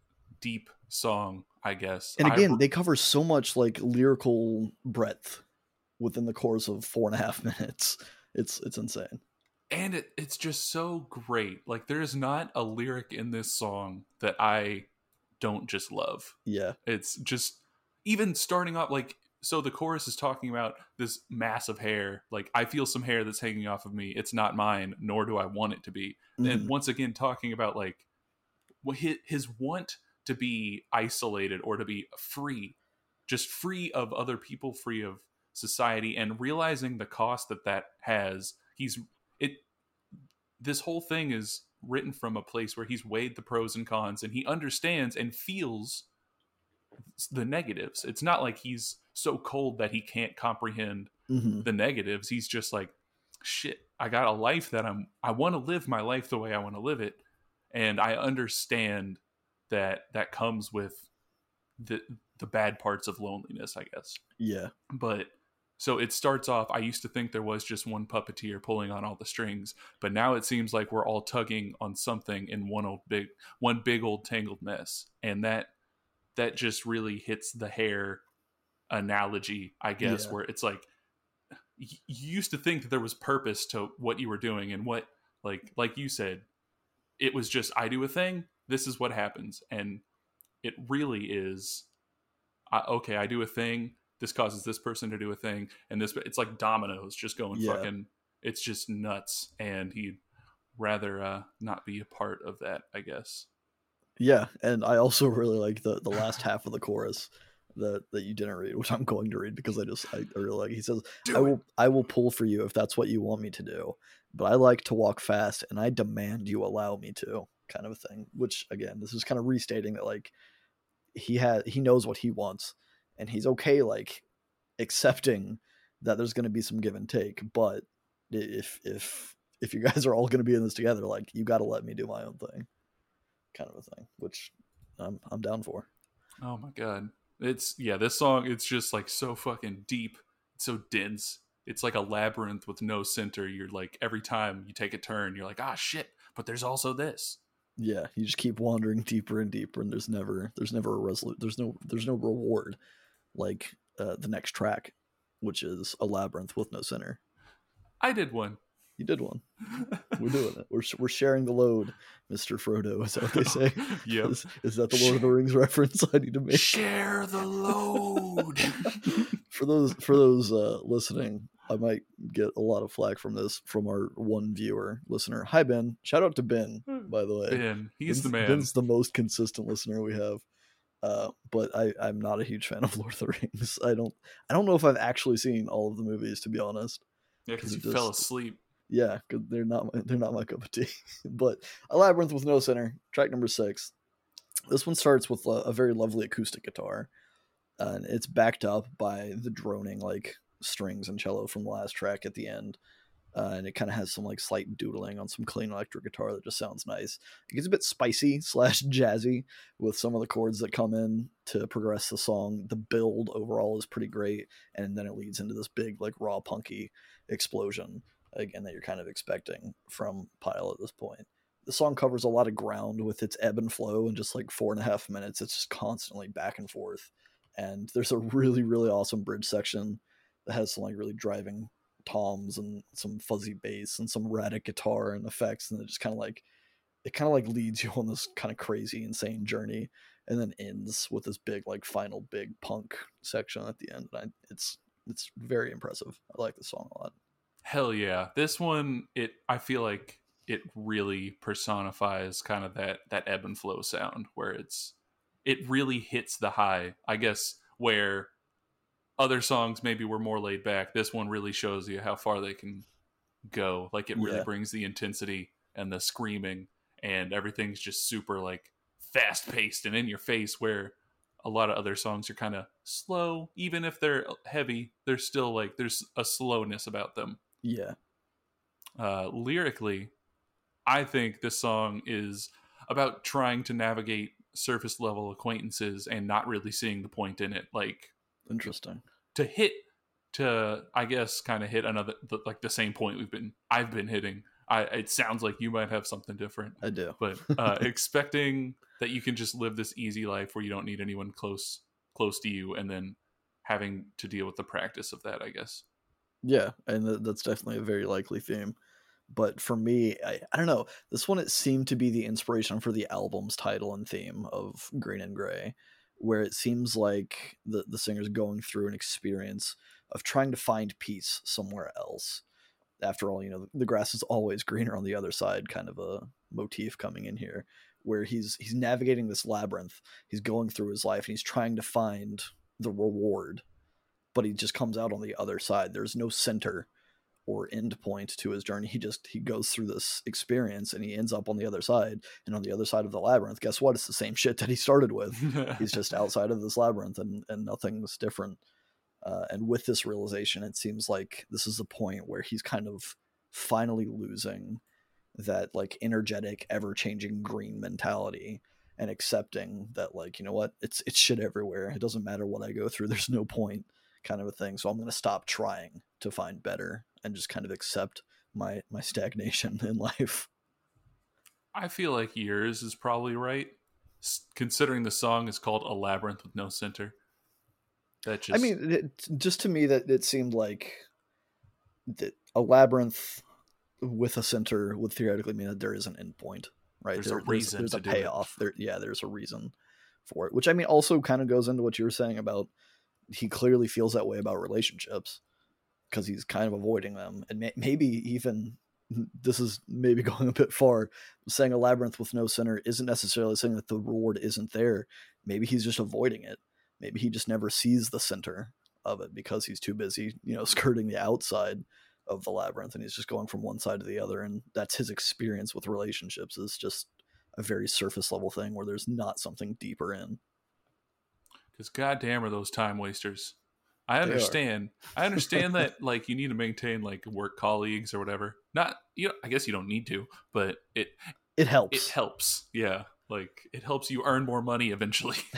A: deep song, I guess.
B: And again,
A: I,
B: they cover so much like lyrical breadth within the course of four and a half minutes. It's it's insane.
A: And it, it's just so great. Like there is not a lyric in this song that I don't just love.
B: Yeah.
A: It's just even starting off like so the chorus is talking about this massive hair like i feel some hair that's hanging off of me it's not mine nor do i want it to be mm-hmm. and once again talking about like what his want to be isolated or to be free just free of other people free of society and realizing the cost that that has he's this whole thing is written from a place where he's weighed the pros and cons and he understands and feels the negatives. It's not like he's so cold that he can't comprehend mm-hmm. the negatives. He's just like, shit, I got a life that I'm I want to live my life the way I want to live it. And I understand that that comes with the the bad parts of loneliness, I guess.
B: Yeah.
A: But so it starts off I used to think there was just one puppeteer pulling on all the strings, but now it seems like we're all tugging on something in one old big one big old tangled mess. And that that just really hits the hair analogy, I guess, yeah. where it's like you used to think that there was purpose to what you were doing and what like like you said it was just i do a thing this is what happens and it really is I, okay i do a thing this causes this person to do a thing and this it's like dominoes just going yeah. fucking it's just nuts and he'd rather uh not be a part of that i guess
B: yeah, and I also really like the the last half of the chorus that that you didn't read, which I'm going to read because I just I, I really like. He says, do "I it. will I will pull for you if that's what you want me to do, but I like to walk fast, and I demand you allow me to." Kind of a thing. Which again, this is kind of restating that like he has he knows what he wants, and he's okay like accepting that there's going to be some give and take but if if if you guys are all going to be in this together like you got to let me do my own thing kind of a thing which i'm i'm down for
A: Oh my god. It's yeah, this song it's just like so fucking deep. It's so dense. It's like a labyrinth with no center. You're like every time you take a turn, you're like, "Ah shit, but there's also this."
B: yeah you just keep wandering deeper and deeper and there's never there's never a resolute there's no there's no reward like uh, the next track which is a labyrinth with no center.
A: I did one.
B: you did one. We're doing it. We're, we're sharing the load mr frodo is that what they say?
A: Yep.
B: is, is that the lord of the rings reference i need to make?
A: Share the load.
B: for those for those uh listening i might get a lot of flack from this from our one viewer listener. Hi ben. Shout out to ben by the way.
A: Ben, he's the man.
B: ben's the most consistent listener we have uh but i i'm not a huge fan of lord of the rings i don't i don't know if i've actually seen all of the movies to be honest
A: yeah, because you
B: it
A: fell
B: just-
A: asleep.
B: yeah, 'cause they're not my, they're not my cup of tea. but a labyrinth with no center, track number six. This one starts with a, a very lovely acoustic guitar, and it's backed up by the droning like strings and cello from the last track at the end. Uh, and it kind of has some like slight doodling on some clean electric guitar that just sounds nice. It gets a bit spicy slash jazzy with some of the chords that come in to progress the song. The build overall is pretty great, and then it leads into this big like raw punky explosion again that you're kind of expecting from Pile at this point. The song covers a lot of ground with its ebb and flow in just like four and a half minutes. It's just constantly back and forth. And there's a really, really awesome bridge section that has some like really driving toms and some fuzzy bass and some radic guitar and effects. And it just kind of like it kind of like leads you on this kind of crazy, insane journey and then ends with this big, like final big punk section at the end. And I, it's it's very impressive. I like the song a lot.
A: Hell yeah. This one it I feel like it really personifies kind of that that ebb and flow sound where it's it really hits the high. I guess where other songs maybe were more laid back. This one really shows you how far they can go. Like it really
B: Yeah.
A: brings the intensity and the screaming and everything's just super like fast paced and in your face where a lot of other songs are kind of slow even if they're heavy they're still like there's a slowness about them
B: Yeah.
A: uh, lyrically, I think this song is about trying to navigate surface level acquaintances and not really seeing the point in it. Like
B: Interesting.
A: To hit, to I guess, kind of hit another the, like the same point we've been I've been hitting. I it sounds like you might have something different,
B: I do.
A: but uh, expecting that you can just live this easy life where you don't need anyone close close to you, and then having to deal with the practice of that, I guess.
B: Yeah, and th- that's definitely a very likely theme. But for me, I, I don't know. This one it seemed to be the inspiration for the album's title and theme of Green and Gray, where it seems like the the singer's going through an experience of trying to find peace somewhere else. After all, you know, the grass is always greener on the other side, kind of a motif coming in here, where he's he's navigating this labyrinth. He's going through his life and he's trying to find the reward but he just comes out on the other side. There's no center or end point to his journey. He just he goes through this experience and he ends up on the other side. And on the other side of the labyrinth, guess what? It's the same shit that he started with. He's just outside of this labyrinth and and nothing's different. Uh, and with this realization, it seems like this is the point where he's kind of finally losing that like energetic, ever changing green mentality and accepting that like you know what it's it's shit everywhere. It doesn't matter what I go through. There's no point kind of a thing. So I'm going to stop trying to find better and just kind of accept my my stagnation in life.
A: I feel like yours is probably right, considering the song is called "A Labyrinth with No Center." That just,
B: I mean, it, just to me that it seemed like that a labyrinth with a center would theoretically mean that there is an endpoint, right?
A: There's a reason
B: There's,
A: to
B: a payoff. There, yeah, there's a reason for it. Which I mean, also kind of goes into what you were saying about he clearly feels that way about relationships because he's kind of avoiding them, and may, maybe even this is maybe going a bit far. Saying a labyrinth with no center isn't necessarily saying that the reward isn't there. Maybe he's just avoiding it. Maybe he just never sees the center of it because he's too busy, you know, skirting the outside of the labyrinth and he's just going from one side to the other and that's his experience with relationships is just a very surface level thing where there's not something deeper in.
A: because goddamn are those time wasters. I understand. I understand that like you need to maintain like work colleagues or whatever. Not you. Know, I guess you don't need to, but it
B: It helps.
A: it helps. Yeah, like it helps you earn more money eventually.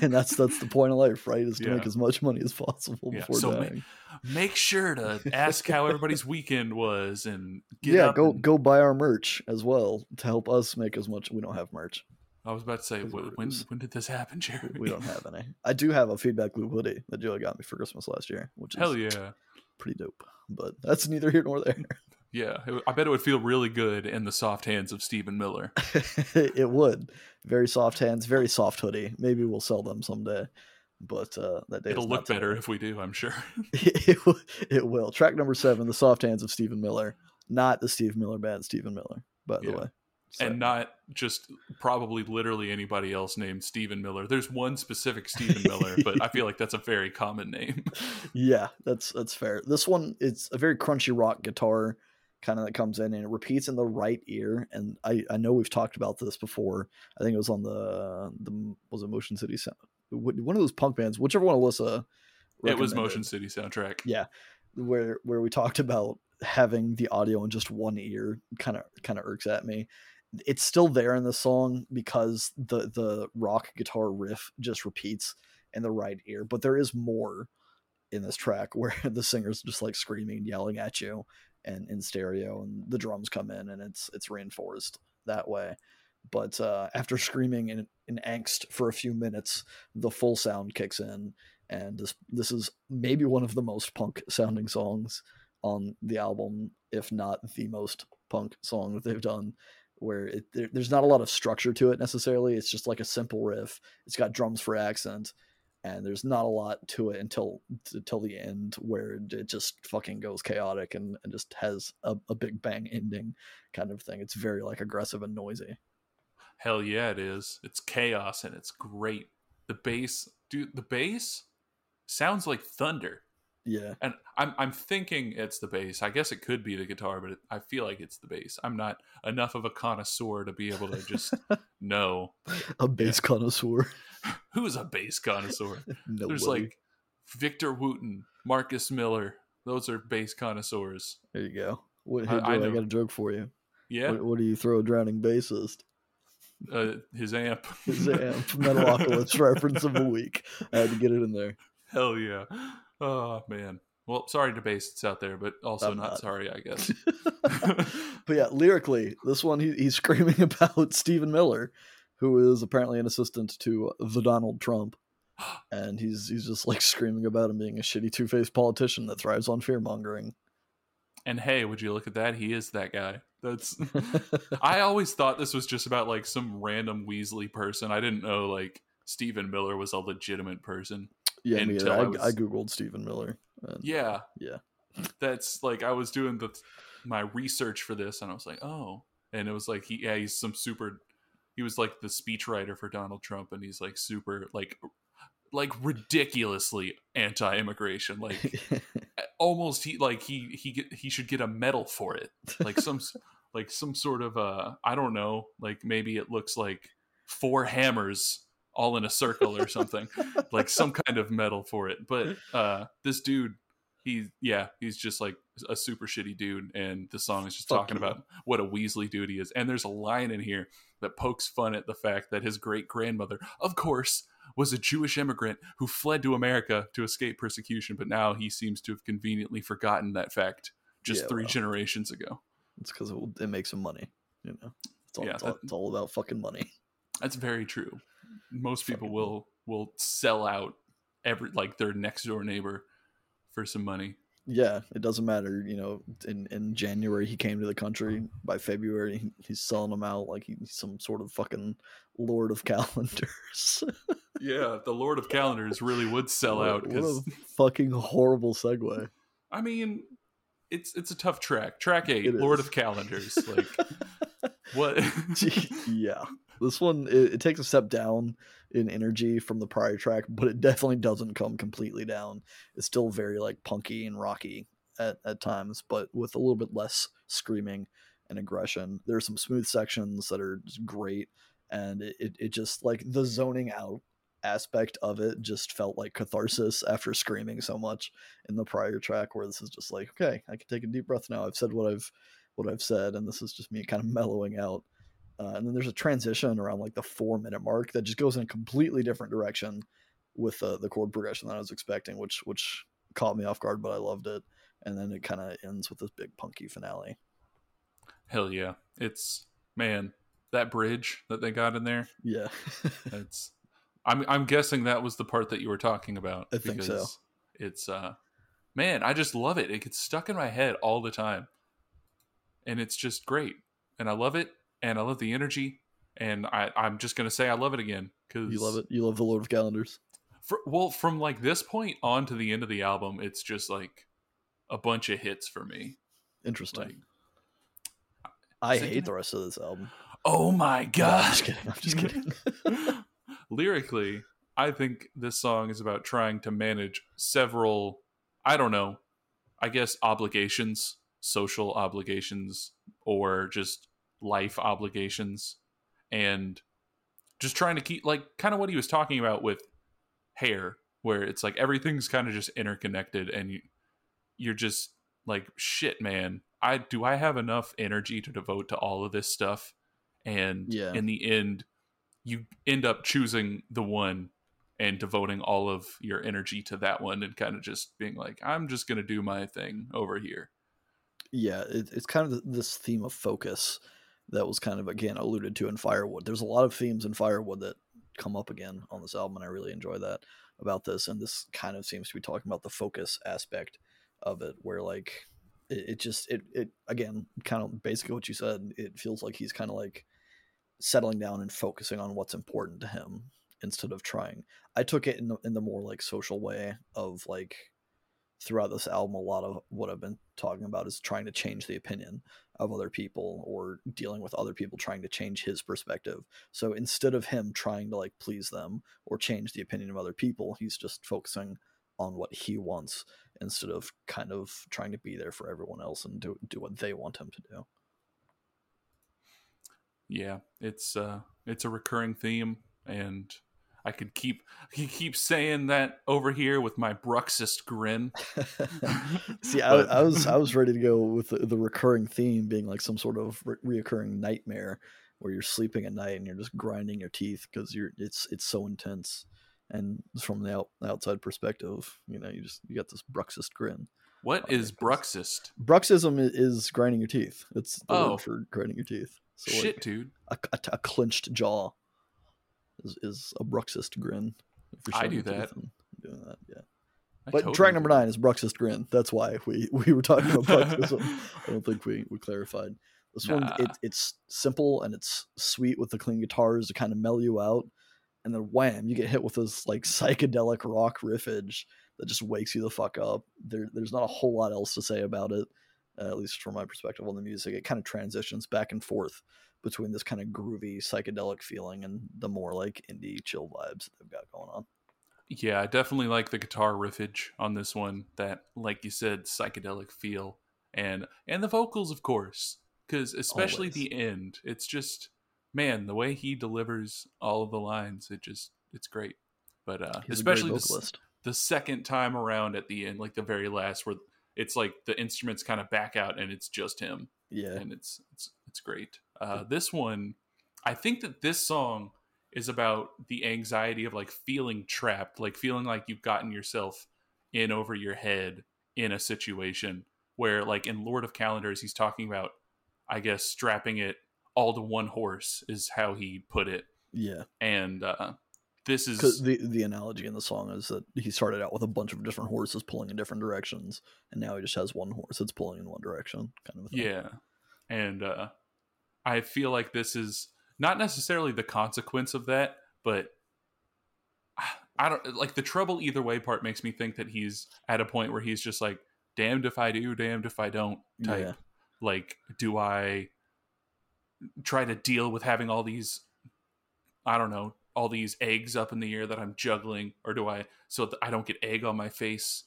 B: and that's that's the point of life, right? Is to
A: Yeah.
B: make as much money as possible
A: Yeah,
B: before
A: so ma-
B: dying.
A: Make sure to ask how everybody's weekend was and get
B: yeah, go
A: and-
B: go buy our merch as well to help us make as much. We don't have merch.
A: I was about to say,
B: Is what
A: wh-
B: it
A: when
B: is.
A: when did this happen, Jeremy?
B: We don't have any. I do have a feedback loop hoodie that Joey got me for Christmas last year, which is
A: Hell yeah,
B: pretty dope. But that's neither here nor there.
A: yeah. It- I bet it would feel really good in the soft hands of Stephen Miller.
B: it would. Very soft hands, very soft hoodie. Maybe we'll sell them someday. But uh, that day
A: It'll look better if we do. I'm sure.
B: it, will, it will. Track number seven, the soft hands of Stephen Miller, not the Steve Miller band, Stephen Miller, by the
A: Yeah.
B: way. So-
A: and not just probably literally anybody else named Stephen Miller. There's one specific Stephen Miller, but I feel like that's a very common name.
B: yeah, that's that's fair. This one, it's a very crunchy rock guitar kind of that comes in and it repeats in the right ear. And I I know we've talked about this before. I think it was on the the was it Motion City Sound one of those punk bands, whichever one Alyssa.
A: it was.
B: Uh,
A: Motion City soundtrack.
B: Yeah, where where we talked about having the audio in just one ear kind of kind of irks at me. It's still there in the song because the the rock guitar riff just repeats in the right ear, but there is more in this track where the singer's just like screaming, and yelling at you, and in stereo, and the drums come in, and it's it's reinforced that way. But uh, after screaming in, in angst for a few minutes, the full sound kicks in, and this this is maybe one of the most punk sounding songs on the album, if not the most punk song that they've done. Where it, there, there's not a lot of structure to it necessarily. It's just like a simple riff. It's got drums for accent, and there's not a lot to it until until the end, where it just fucking goes chaotic and, and just has a, a big bang ending kind of thing. It's very like aggressive and noisy.
A: Hell yeah, it is. It's chaos and it's great. The bass, dude, the bass sounds like thunder.
B: Yeah,
A: And I'm I'm thinking it's the bass. I guess it could be the guitar, but it, I feel like it's the bass. I'm not enough of a connoisseur to be able to just know
B: a bass connoisseur.
A: who's a bass connoisseur. There's like Victor Wooten, Marcus Miller. Those are bass connoisseurs.
B: there you go. What,
A: I-
B: hey,
A: I
B: Joe, I, got a joke for you.
A: Yeah,
B: What, what do you throw a drowning bassist?
A: uh, his amp.
B: His amp, Metalocalypse reference of the week. I had to get it in there.
A: Hell yeah. Oh man. Well, sorry to bassists out there, but also not,
B: not.
A: sorry, I guess.
B: but yeah, lyrically, this one he, he's screaming about Stephen Miller, who is apparently an assistant to uh, the Donald Trump, and he's he's just like screaming about him being a shitty two faced politician that thrives on fear mongering.
A: and hey, would you look at that? He is that guy. That's I always thought this was just about like some random Weasley person. I didn't know like Stephen Miller was a legitimate person.
B: Yeah,
A: Until. I
B: I,
A: was-
B: I googled Stephen Miller.
A: Yeah.
B: Yeah.
A: That's like I was doing the my research for this and I was like, "Oh." And it was like he yeah, he's some super he was like the speechwriter for Donald Trump and he's like super like like ridiculously anti-immigration like almost he like he he get, he should get a medal for it like some like some sort of uh i don't know like maybe it looks like four hammers all in a circle or something like some kind of medal for it but uh this dude he yeah he's just like a super shitty dude and the song is just
B: Fuck
A: talking
B: you.
A: about what a weasley dude he is and there's a line in here that pokes fun at the fact that his great grandmother of course was a Jewish immigrant who fled to America to escape persecution, but now he seems to have conveniently forgotten that fact just
B: Yeah,
A: three
B: well.
A: generations ago.
B: it's because it, it makes him money. You know, it's all,
A: Yeah,
B: it's, all,
A: that-
B: it's all about fucking money.
A: That's very true. Most people will will sell out every like their next door neighbor for some money.
B: Yeah, it doesn't matter. You know, in in January he came to the country. By February he- he's selling them out like he's some sort of fucking lord of calendars.
A: Yeah, the Lord of Calendars really would sell
B: What-
A: out
B: What a fucking horrible segue.
A: I mean, it's it's a tough track. Track eight,
B: It
A: Lord
B: is.
A: of Calendars. Like what?
B: yeah, this one it, it takes a step down in energy from the prior track, but it definitely doesn't come completely down. It's still very like punky and rocky at, at times, but with a little bit less screaming and aggression. There's some smooth sections that are great, and it, it, it just like the zoning out aspect of it just felt like catharsis after screaming so much in the prior track where this is just like okay i can take a deep breath now i've said what i've what i've said and this is just me kind of mellowing out uh, and then there's a transition around like the four minute mark that just goes in a completely different direction with uh, the chord progression that i was expecting which which caught me off guard but i loved it and then it kind of ends with this big punky finale
A: hell yeah it's man that bridge that they got in there
B: yeah
A: it's I'm I'm guessing that was the part that you were talking about.
B: I think so.
A: It's uh, man, I just love it. It gets stuck in my head all the time, and it's just great. And I love it, and I love the energy, and I I'm just gonna say I love it again because
B: you love it. You love the Lord of Calendars.
A: For, well, from like this point on to the end of the album, it's just like a bunch of hits for me.
B: Interesting. Like, I hate the rest of this album.
A: Oh my god!
B: No, I'm just kidding. I'm just kidding.
A: lyrically, I think this song is about trying to manage several, I don't know, I guess obligations, social obligations, or just life obligations, and just trying to keep, like, kind of what he was talking about with hair, where it's like everything's kind of just interconnected, and you, you're just like, shit, man. I do I have enough energy to devote to all of this stuff? And yeah. in the end, you end up choosing the one and devoting all of your energy to that one and kind of just being like i'm just going to do my thing over here
B: yeah it, it's kind of this theme of focus that was kind of again alluded to in firewood there's a lot of themes in firewood that come up again on this album and i really enjoy that about this and this kind of seems to be talking about the focus aspect of it where like it, it just it, it again kind of basically what you said it feels like he's kind of like settling down and focusing on what's important to him instead of trying. I took it in the, in the more like social way of like throughout this album a lot of what I've been talking about is trying to change the opinion of other people or dealing with other people trying to change his perspective. So instead of him trying to like please them or change the opinion of other people, he's just focusing on what he wants instead of kind of trying to be there for everyone else and do do what they want him to do.
A: Yeah, it's uh it's a recurring theme and I could keep he keep saying that over here with my bruxist grin.
B: See, I, I, was I was ready to go with the, the recurring theme being like some sort of re- reoccurring nightmare where you're sleeping at night and you're just grinding your teeth because you're it's it's so intense. And from the out, outside perspective, you know, you just you got this bruxist grin.
A: What oh, is bruxist?
B: Bruxism is grinding your teeth. It's the oh. word for grinding your teeth.
A: So Shit, like, dude.
B: A, a, a, clenched jaw is, is a bruxist grin.
A: I do that.
B: Doing that, yeah. I but totally track number nine is Bruxist Grin. That's why we, we were talking about Bruxism. I don't think we, we clarified. This nah. one, it, it's simple and it's sweet with the clean guitars to kind of mellow you out. And then wham, you get hit with this like psychedelic rock riffage that just wakes you the fuck up. There, there's not a whole lot else to say about it uh, at least from my perspective on the music. It kind of transitions back and forth between this kind of groovy psychedelic feeling and the more like indie chill vibes that they've got going on.
A: Yeah, I definitely like the guitar riffage on this one. That, like you said, psychedelic feel, and and the vocals, of course, because especially Always. the end, it's just man, the way he delivers all of the lines, it just it's great. But uh, especially the, the second time around at the end, like the very last, where it's like the instruments kind of back out and it's just him.
B: Yeah,
A: and it's it's it's great. Uh, this one, I think that this song is about the anxiety of like feeling trapped, like feeling like you've gotten yourself in over your head in a situation where, like in Lord of Calendars, he's talking about, I guess, strapping it all to one horse is how he put it.
B: Yeah,
A: and uh, this is
B: the the analogy in the song is that he started out with a bunch of different horses pulling in different directions, and now he just has one horse that's pulling in one direction, kind of.
A: Yeah, and uh, I feel like this is not necessarily the consequence of that, but I don't like the trouble either way part makes me think that he's at a point where he's just like, damned if I do, damned if I don't type. Yeah. Like, do I try to deal with having all these I don't know, all these eggs up in the air that I'm juggling, or do I so that I don't get egg on my face?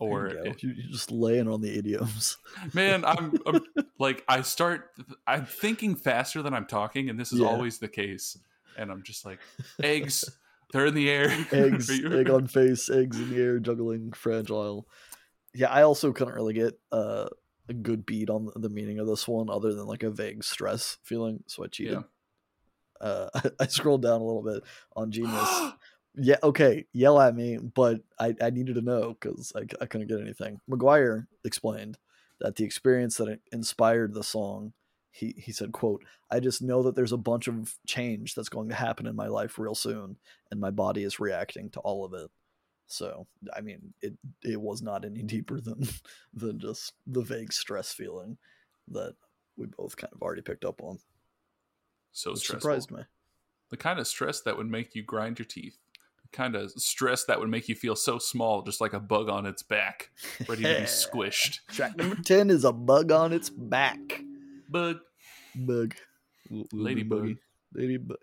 A: Or
B: it, you're just laying on the idioms.
A: Man, I'm, I'm, like I start. I'm thinking faster than I'm talking, and this is yeah. always the case. And I'm just like eggs. They're in the air.
B: eggs, egg on face, eggs in the air, juggling, fragile. Yeah, I also couldn't really get uh, a good beat on the meaning of this one, other than like a vague stress feeling. So I cheated.
A: Yeah.
B: Uh, I scrolled down a little bit on Genius. yeah, okay, yell at me, but I, I needed to know because I, I couldn't get anything. Maguire explained that the experience that inspired the song, he, he said, quote, I just know that there's a bunch of change that's going to happen in my life real soon, and my body is reacting to all of it. So, I mean, it it was not any deeper than than just the vague stress feeling that we both kind of already picked up on.
A: so
B: Which
A: stressful.
B: surprised me.
A: The kind of stress that would make you grind your teeth. The kind of stress that would make you feel so small, just like a bug on its back, ready to be squished.
B: Track number 10 is a bug on its back.
A: Bug.
B: Bug.
A: Ladybug.
B: Ladybug.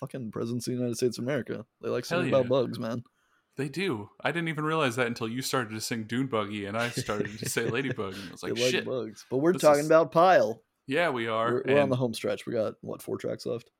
B: Fucking presidents of the United States of America. They like
A: Hell
B: singing
A: yeah.
B: about bugs, man.
A: They do. I didn't even realize that until you started to sing Dune Buggy and I started to say Ladybug. And I was like,
B: they like
A: shit.
B: bugs. But we're talking
A: is-
B: about Pile.
A: Yeah, we are.
B: We're, we're on the home stretch. We got, what, four tracks left?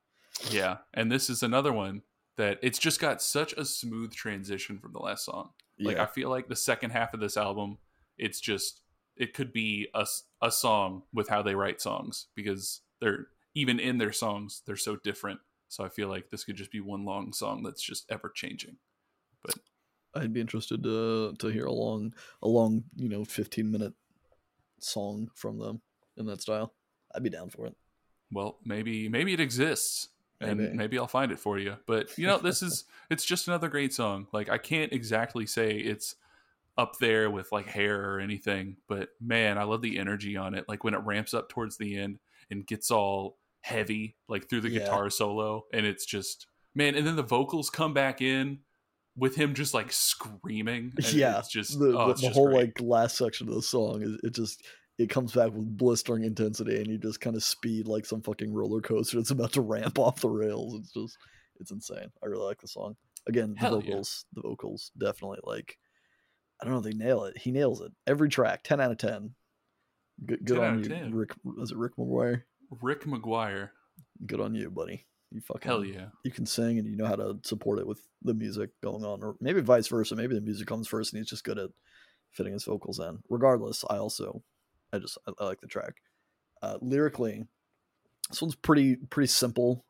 A: Yeah, and this is another one that it's just got such a smooth transition from the last song. Like I feel like the second half of this album, it's just it could be a, a song with how they write songs because they're even in their songs they're so different. So I feel like this could just be one long song that's just ever changing.
B: But I'd be interested to to hear a long, a long, you know, fifteen minute song from them in that style. I'd be down for it.
A: Well, maybe maybe it exists and
B: Maybe.
A: maybe. I'll find it for you. But you know, this is it's just another great song. Like I can't exactly say it's up there with like hair or anything, but man, I love the energy on it. Like when it ramps up towards the end and gets all heavy like through the
B: Yeah.
A: guitar solo and it's just man, and then the vocals come back in with him just like screaming. and
B: yeah,
A: it's just
B: the,
A: oh,
B: the,
A: it's
B: the
A: just
B: whole
A: great.
B: like last section of the song is it just it comes back with blistering intensity and you just kind of speed like some fucking roller coaster that's about to ramp off the rails. It's just it's insane. I really like the song. Again the
A: Hell yeah.
B: vocals the vocals definitely like i don't know they nail it. He nails it. Every track 10 out of 10 good, good
A: 10
B: on
A: of
B: you
A: 10.
B: rick was it rick maguire
A: Rick Maguire.
B: good on you buddy. You fucking
A: Hell yeah.
B: you can sing and you know how to support it with the music going on or maybe vice versa. Maybe the music comes first and he's just good at fitting his vocals in. Regardless i also i just i, I like the track. Uh lyrically this one's pretty pretty simple.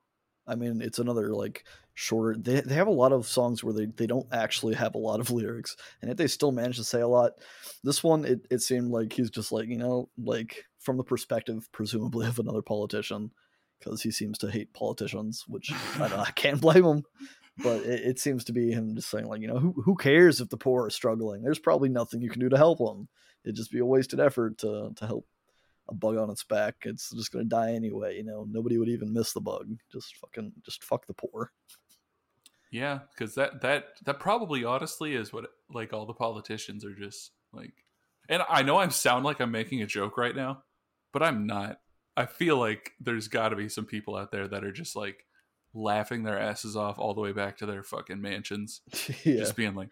B: I mean it's another like shorter they, they have a lot of songs where they, they don't actually have a lot of lyrics and yet they still manage to say a lot. This one it, it seemed like he's just like you know like from the perspective presumably of another politician because he seems to hate politicians which I, I can't blame him but it, it seems to be him just saying like you know who, who cares if the poor are struggling? There's probably nothing you can do to help them it'd just be a wasted effort to, to help a bug on its back. It's just to die anyway you know? Nobody would even miss the bug. Just fucking just fuck the poor.
A: Yeah, because that that that probably honestly is what like all the politicians are just like. And I know I sound like I'm making a joke right now, but I'm not. I feel like there's got to be some people out there that are just like laughing their asses off all the way back to their fucking mansions,
B: yeah
A: just being like,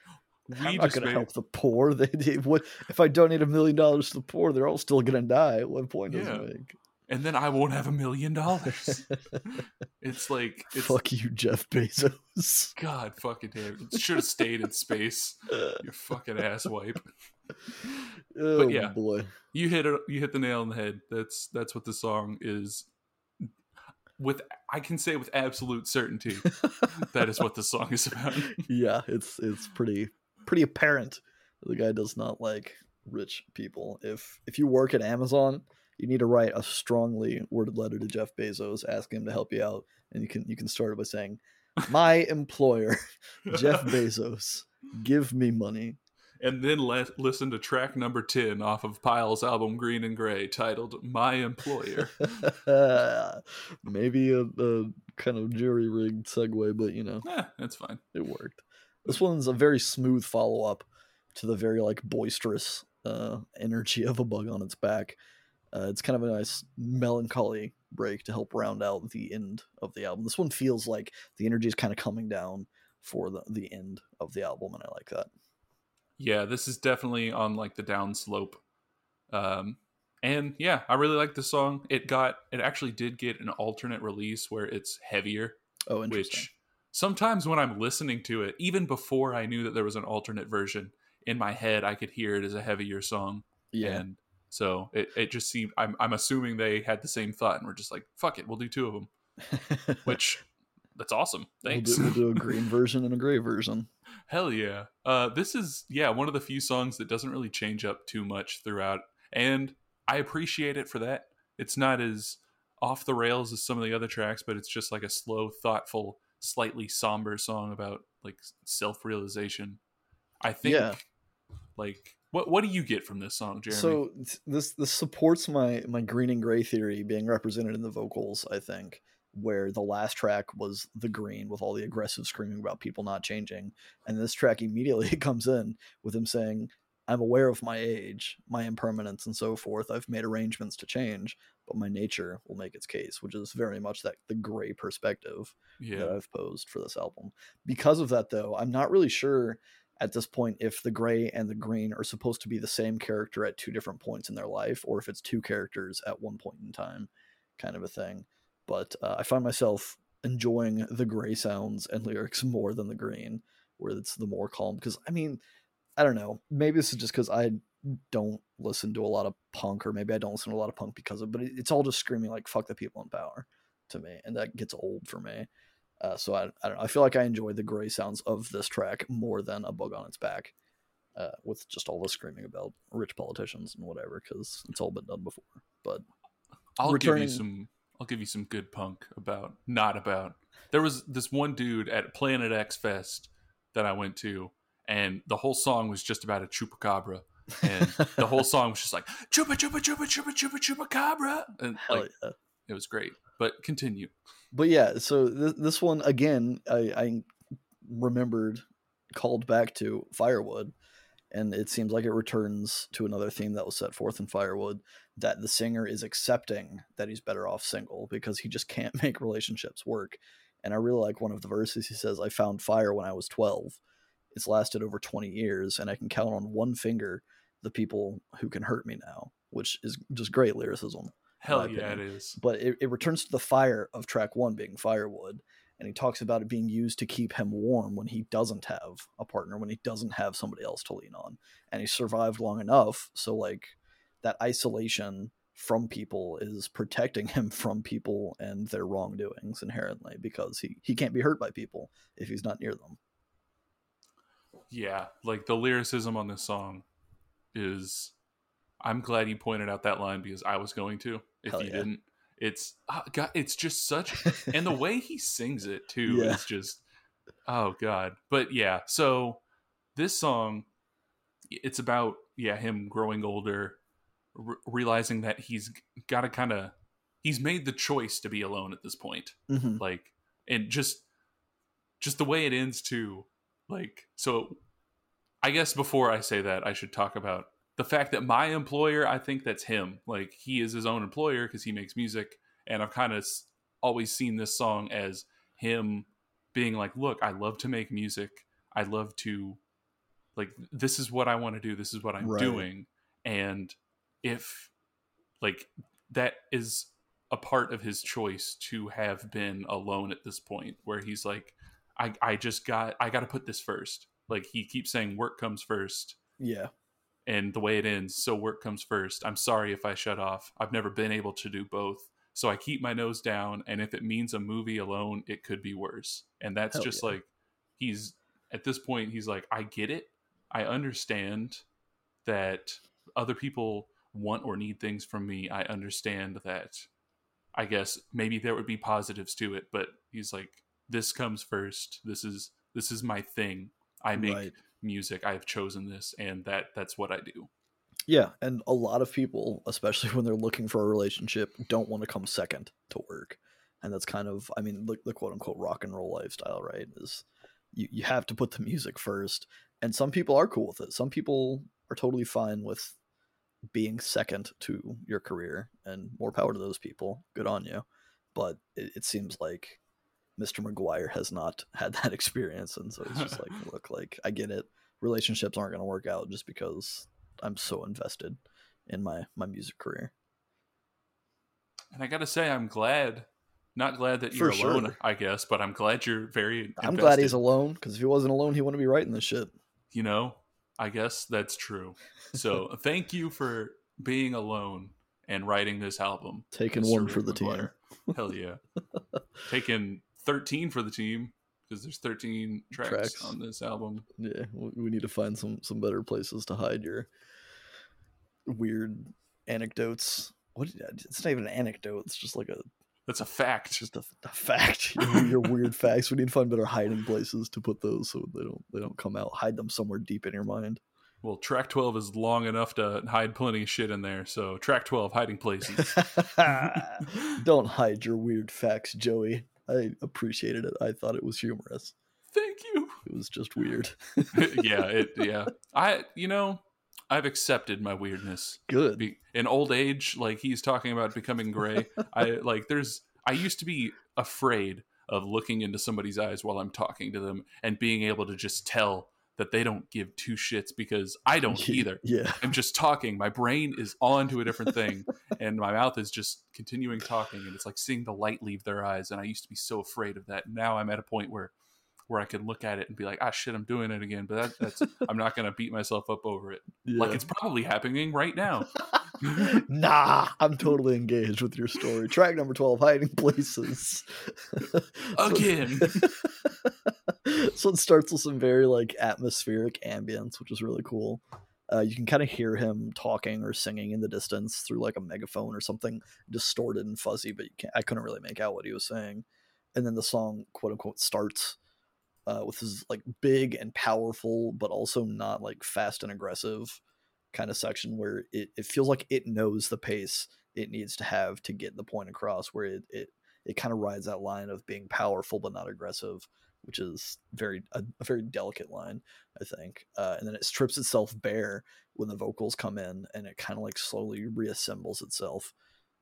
A: "We
B: I'm not going to help the poor. They, they what if I donate a million dollars to the poor? They're all still going to die. What point does
A: Yeah.
B: it make?
A: and then I won't have a million dollars." It's like, it's
B: Fuck you, Jeff Bezos.
A: God fucking damn. It should have stayed in space. You fucking asswipe.
B: oh
A: yeah.
B: boy,
A: you hit it you hit the nail on the head that's that's what the song is with i can say with absolute certainty that is what the song is about
B: yeah, it's it's pretty pretty apparent the guy does not like rich people. If if you work at Amazon, you need to write a strongly worded letter to Jeff Bezos asking him to help you out, and you can you can start it by saying, "My employer, Jeff Bezos, give me money."
A: And then let, listen to track number 10 off of pile's album green and gray titled my employer
B: Maybe a, a kind of jury rigged segue, but you know.
A: eh, that's fine
B: it worked. This one's a very smooth follow up to the very like boisterous uh, energy of a bug on its back. Uh, it's kind of a nice melancholy break to help round out the end of the album. This one feels like the energy is kind of coming down for the, the end of the album, and I like that.
A: Yeah this is definitely on like the down slope um and yeah i really like the song it got it actually did get an alternate release where it's heavier
B: Oh, interesting.
A: which sometimes when I'm listening to it, even before I knew that there was an alternate version, in my head I could hear it as a heavier song.
B: Yeah.
A: And so it, it just seemed I'm I'm assuming they had the same thought and we're just like, fuck it, we'll do two of them. Which that's awesome. Thanks.
B: We'll do, we'll do a green version and a gray version.
A: Hell yeah. Uh this is yeah, one of the few songs that doesn't really change up too much throughout. And I appreciate it for that. It's not as off the rails as some of the other tracks, but it's just like a slow, thoughtful, slightly somber song about like self-realization. I think
B: Yeah.
A: like what what do you get from this song, Jeremy?
B: So this this supports my my green and gray theory being represented in the vocals. I think where the last track was the green with all the aggressive screaming about people not changing, and this track immediately comes in with him saying, "I'm aware of my age, my impermanence, and so forth. I've made arrangements to change, but my nature will make its case," which is very much that the gray perspective that. I've posed for this album. Because of that, though, I'm not really sure at this point if the gray and the green are supposed to be the same character at two different points in their life, or if it's two characters at one point in time, kind of a thing. But uh, I find myself enjoying the gray sounds and lyrics more than the green, where it's the more calm. Because I mean, I don't know. Maybe this is just because I don't listen to a lot of punk, or maybe I don't listen to a lot of punk because of. But it- it's all just screaming like "fuck the people in power" to me, and that gets old for me. Uh, so I, I don't know. I feel like I enjoy the gray sounds of this track more than a bug on its back, uh, with just all the screaming about rich politicians and whatever, because it's all been done before. But
A: I'll
B: returning-
A: give you some. I'll give you some good punk about not about. There was this one dude at Planet X Fest that I went to, and the whole song was just about a chupacabra, and the whole song was just like chupa chupa chupa chupa chupa chupacabra, and like
B: yeah.
A: it was great. But continue.
B: But yeah, so th- this one again, I, I remembered called back to Firewood, and it seems like it returns to another theme that was set forth in Firewood that the singer is accepting that he's better off single because he just can't make relationships work. And I really like one of the verses. He says, "I found fire when I was twelve. It's lasted over twenty years, and I can count on one finger the people who can hurt me now," which is just great lyricism
A: Hell yeah,
B: opinion.
A: it is.
B: but it, it returns to the fire of track one being firewood and he talks about it being used to keep him warm when he doesn't have a partner when he doesn't have somebody else to lean on and he survived long enough so like that isolation from people is protecting him from people and their wrongdoings inherently because he, he can't be hurt by people if he's not near them
A: Yeah, like the lyricism on this song is. I'm glad you pointed out that line because I was going to. If
B: Hell
A: you
B: yeah.
A: didn't, it's ah, God, it's just such and the way he sings it too
B: Yeah.
A: is just oh god but yeah so this song it's about yeah him growing older r- realizing that he's got to kind of he's made the choice to be alone at this point
B: Mhm.
A: like and just just the way it ends too like so i guess before i say that i should talk about the fact that my employer i think that's him. Like he is his own employer because he makes music and i've kind of always seen this song as him being like look i love to make music. I love to like this is what i want to do. This is what i'm
B: Right.
A: doing. And if like that is a part of his choice to have been alone at this point where he's like i i just got i got to put this first. Like he keeps saying work comes first.
B: Yeah
A: and the way it ends so work comes first. I'm sorry if i shut off. I've never been able to do both. So i keep my nose down and if it means a movie alone it could be worse. And that's
B: Hell
A: just
B: yeah.
A: like he's at this point he's like i get it. I understand that other people want or need things from me. I understand that. I guess maybe there would be positives to it but he's like this comes first. This is this is my thing. I make
B: right
A: music i've chosen this and that that's what i do
B: Yeah, and a lot of people, especially when they're looking for a relationship, don't want to come second to work. And that's kind of, I mean, the, the quote unquote rock and roll lifestyle, right? Is you, you have to put the music first. And some people are cool with it. Some people are totally fine with being second to your career, and more power to those people. Good on you. But it, it seems like Mr. Maguire has not had that experience. And so it's just like, look, like, I get it. Relationships aren't going to work out just because I'm so invested in my my music career.
A: and i gotta say i'm glad Not glad that you're alone,
B: sure.
A: I guess, but I'm glad you're very.
B: I'm glad he's alone because if he wasn't alone, he wouldn't be writing this shit.
A: You know, I guess that's true. So thank you for being alone and writing this album.
B: Taking one for the team.
A: Hell yeah. Taking 13 for the team because there's 13 tracks,
B: Tracks.
A: on this album.
B: Yeah, we we need to find some some better places to hide your weird anecdotes. What? Uh, it's not even an anecdote. It's just like a
A: That's a fact.
B: it's just a, a fact. Your, your weird facts. We need to find better hiding places to put those so they don't they don't come out. Hide them somewhere deep in your mind.
A: Well, track 12 is long enough to hide plenty of shit in there. So, track 12, hiding places.
B: don't hide your weird facts, Joey. I appreciated it. I thought it was humorous.
A: Thank you.
B: It was just weird.
A: yeah, it yeah. I you know, I've accepted my weirdness.
B: Good.
A: Be, in old age, like he's talking about becoming gray. I like there's I used to be afraid of looking into somebody's eyes while I'm talking to them and being able to just tell that they don't give two shits because I don't either.
B: Yeah.
A: I'm just talking. My brain is on to a different thing, and my mouth is just continuing talking, and it's like seeing the light leave their eyes. And I used to be so afraid of that. Now I'm at a point where, where I can look at it and be like, ah, shit, I'm doing it again. But that, that's I'm not gonna beat myself up over it. Like it's probably happening right now.
B: nah, I'm totally engaged with your story. Track number 12, hiding places.
A: Again.
B: so it starts with some very like atmospheric ambience, which is really cool. Uh, you can kind of hear him talking or singing in the distance through like a megaphone or something distorted and fuzzy, but I couldn't really make out what he was saying. And then the song, quote unquote, starts uh, with this like big and powerful, but also not like fast and aggressive kind of section where it, it feels like it knows the pace it needs to have to get the point across where it it, it kind of rides that line of being powerful but not aggressive which is very a, a very delicate line i think uh, and then it strips itself bare when the vocals come in and it kind of like slowly reassembles itself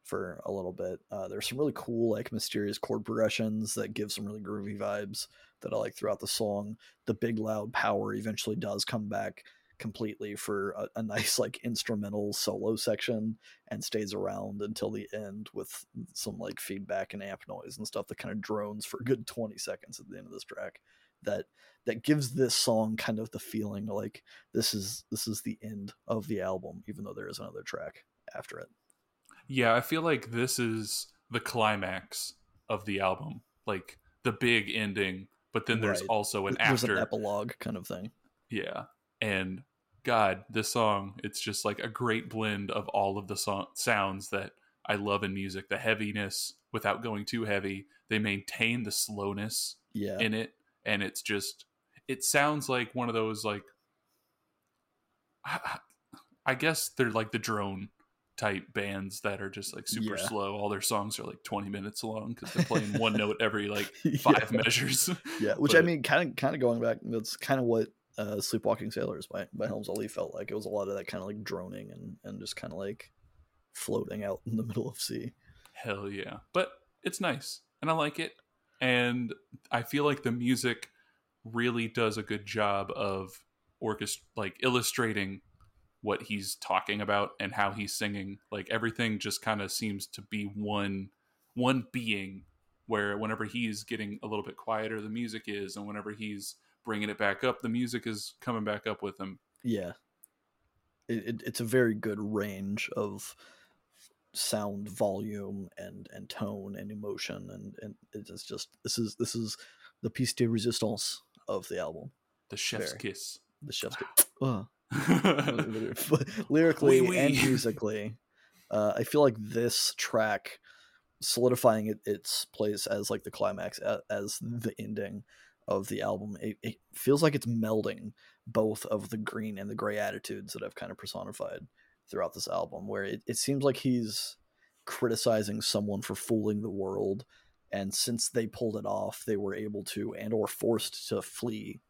B: for a little bit. Uh, there's some really cool like mysterious chord progressions that give some really groovy vibes that i like throughout the song. The big loud power eventually does come back completely for a, a nice like instrumental solo section and stays around until the end with some like feedback and amp noise and stuff that kind of drones for a good 20 seconds at the end of this track that that gives this song kind of the feeling like this is this is the end of the album even though there is another track after it
A: Yeah, I feel like this is the climax of the album, like the big ending. But then there's
B: Right.
A: also an
B: there's
A: after.
B: an epilogue kind of thing
A: Yeah. And God, this song, it's just like a great blend of all of the so- sounds that I love in music. The heaviness without going too heavy. They maintain the slowness
B: yeah
A: in it. And it's just, it sounds like one of those, like, I, I guess they're like the drone type bands that are just like super
B: Yeah.
A: slow. All their songs are like 20 minutes long because they're playing one note every like
B: Yeah.
A: five measures.
B: Yeah, which I mean, kind of, kind of going back, that's kind of what uh, "Sleepwalking Sailors" by by Helms Alee felt like. It was a lot of that kind of like droning and and just kind of like floating out in the middle of sea.
A: Hell yeah. But it's nice and I like it. And I feel like the music really does a good job of orchest like illustrating what he's talking about and how he's singing. Like everything just kind of seems to be one one being where whenever he's getting a little bit quieter the music is and whenever he's bringing it back up the music is coming back up with him.
B: Yeah, it, it, it's a very good range of sound volume and and tone and emotion and and it's just this is this is the piece de resistance of the album
A: The chef's
B: Very.
A: kiss.
B: the chef's Ugh. lyrically
A: Oui, oui.
B: and musically uh, i feel like this track solidifying it, its place as like the climax a- as the ending of the album it, it feels like it's melding both of the green and the gray attitudes that i've kind of personified throughout this album where it, it seems like he's criticizing someone for fooling the world and since they pulled it off they were able to and or forced to flee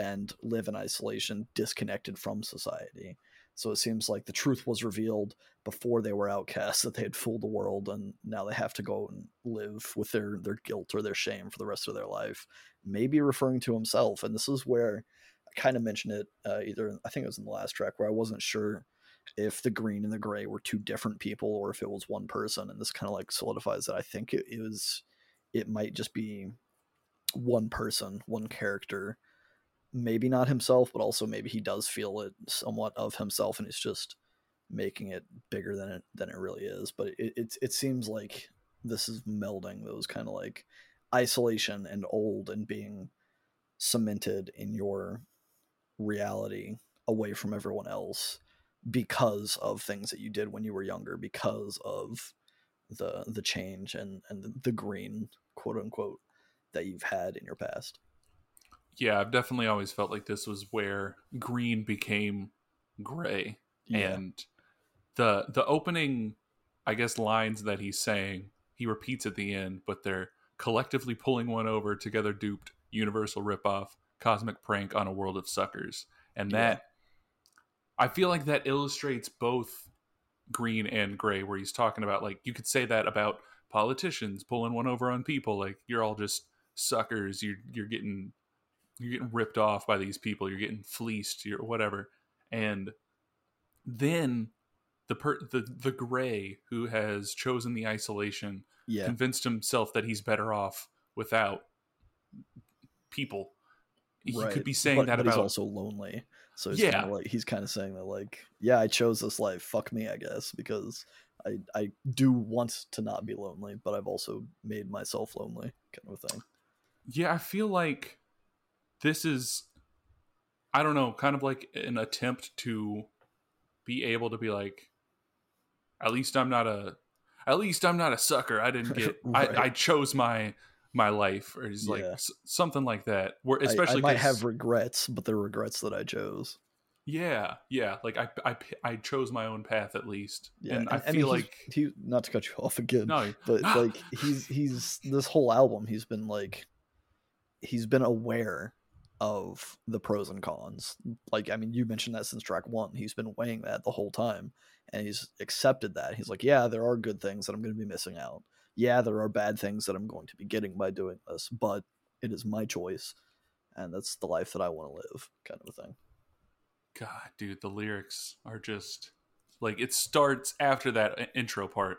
B: and live in isolation, disconnected from society. So it seems like the truth was revealed before they were outcasts, that they had fooled the world, and now they have to go and live with their their guilt or their shame for the rest of their life. Maybe referring to himself, and this is where I kind of mentioned it uh, either I think it was in the last track where I wasn't sure if the green and the gray were two different people or if it was one person, and this kind of like solidifies that I think it, it was it might just be one person, one character, maybe not himself, but also maybe he does feel it somewhat of himself, and it's just making it bigger than it than it really is. But it it, it seems like this is melding those kind of like isolation and old and being cemented in your reality away from everyone else because of things that you did when you were younger because of the the change and and the green quote unquote that you've had in your past
A: yeah i've definitely always felt like this was where green became gray yeah. and the the opening i guess lines that he's saying he repeats at the end but they're collectively pulling one over together duped universal ripoff cosmic prank on a world of suckers and that I feel like that illustrates both green and gray, where he's talking about like you could say that about politicians pulling one over on people, like you're all just suckers. You're you're getting you're getting ripped off by these people. You're getting fleeced. You're whatever, and then the per the the gray who has chosen the isolation yeah. convinced himself that he's better off without people. He right. could be saying
B: but,
A: that
B: but
A: about
B: he's also lonely. So he's yeah, like he's kind of saying that like, yeah, I chose this life. Fuck me, I guess, because I I do want to not be lonely, but I've also made myself lonely, kind of a thing.
A: Yeah, I feel like this is, I don't know, kind of like an attempt to be able to be like, at least I'm not a, at least I'm not a sucker. I didn't get, right. I, I chose my my life or he's like s- something like that. Where especially I, I
B: might have regrets but they're regrets that i chose.
A: Yeah yeah like i i, I chose my own path at least.
B: Yeah
A: and,
B: and
A: i feel like
B: he not to cut you off again no but like he's he's this whole album he's been like he's been aware of the pros and cons like i mean you mentioned that since track one he's been weighing that the whole time and he's accepted that he's like yeah there are good things that i'm going to be missing out yeah, there are bad things that I'm going to be getting by doing this, but it is my choice, and that's the life that I want to live, kind of a thing.
A: God, dude, the lyrics are just like it starts after that uh, intro part.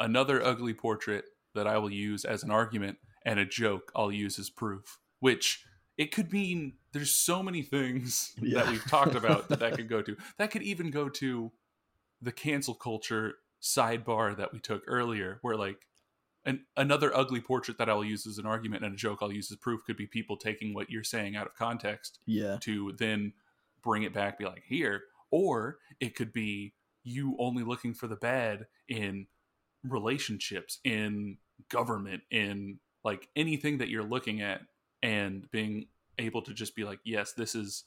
A: Another ugly portrait that I will use as an argument, and a joke I'll use as proof. Which it could mean there's so many things yeah. that we've talked about that that could go to. That could even go to the cancel culture sidebar that we took earlier, where like and another ugly portrait that I'll use as an argument and a joke I'll use as proof could be people taking what you're saying out of context.
B: Yeah.
A: To then bring it back, be like, here. Or it could be you only looking for the bad in relationships, in government, in like anything that you're looking at and being able to just be like, yes, this is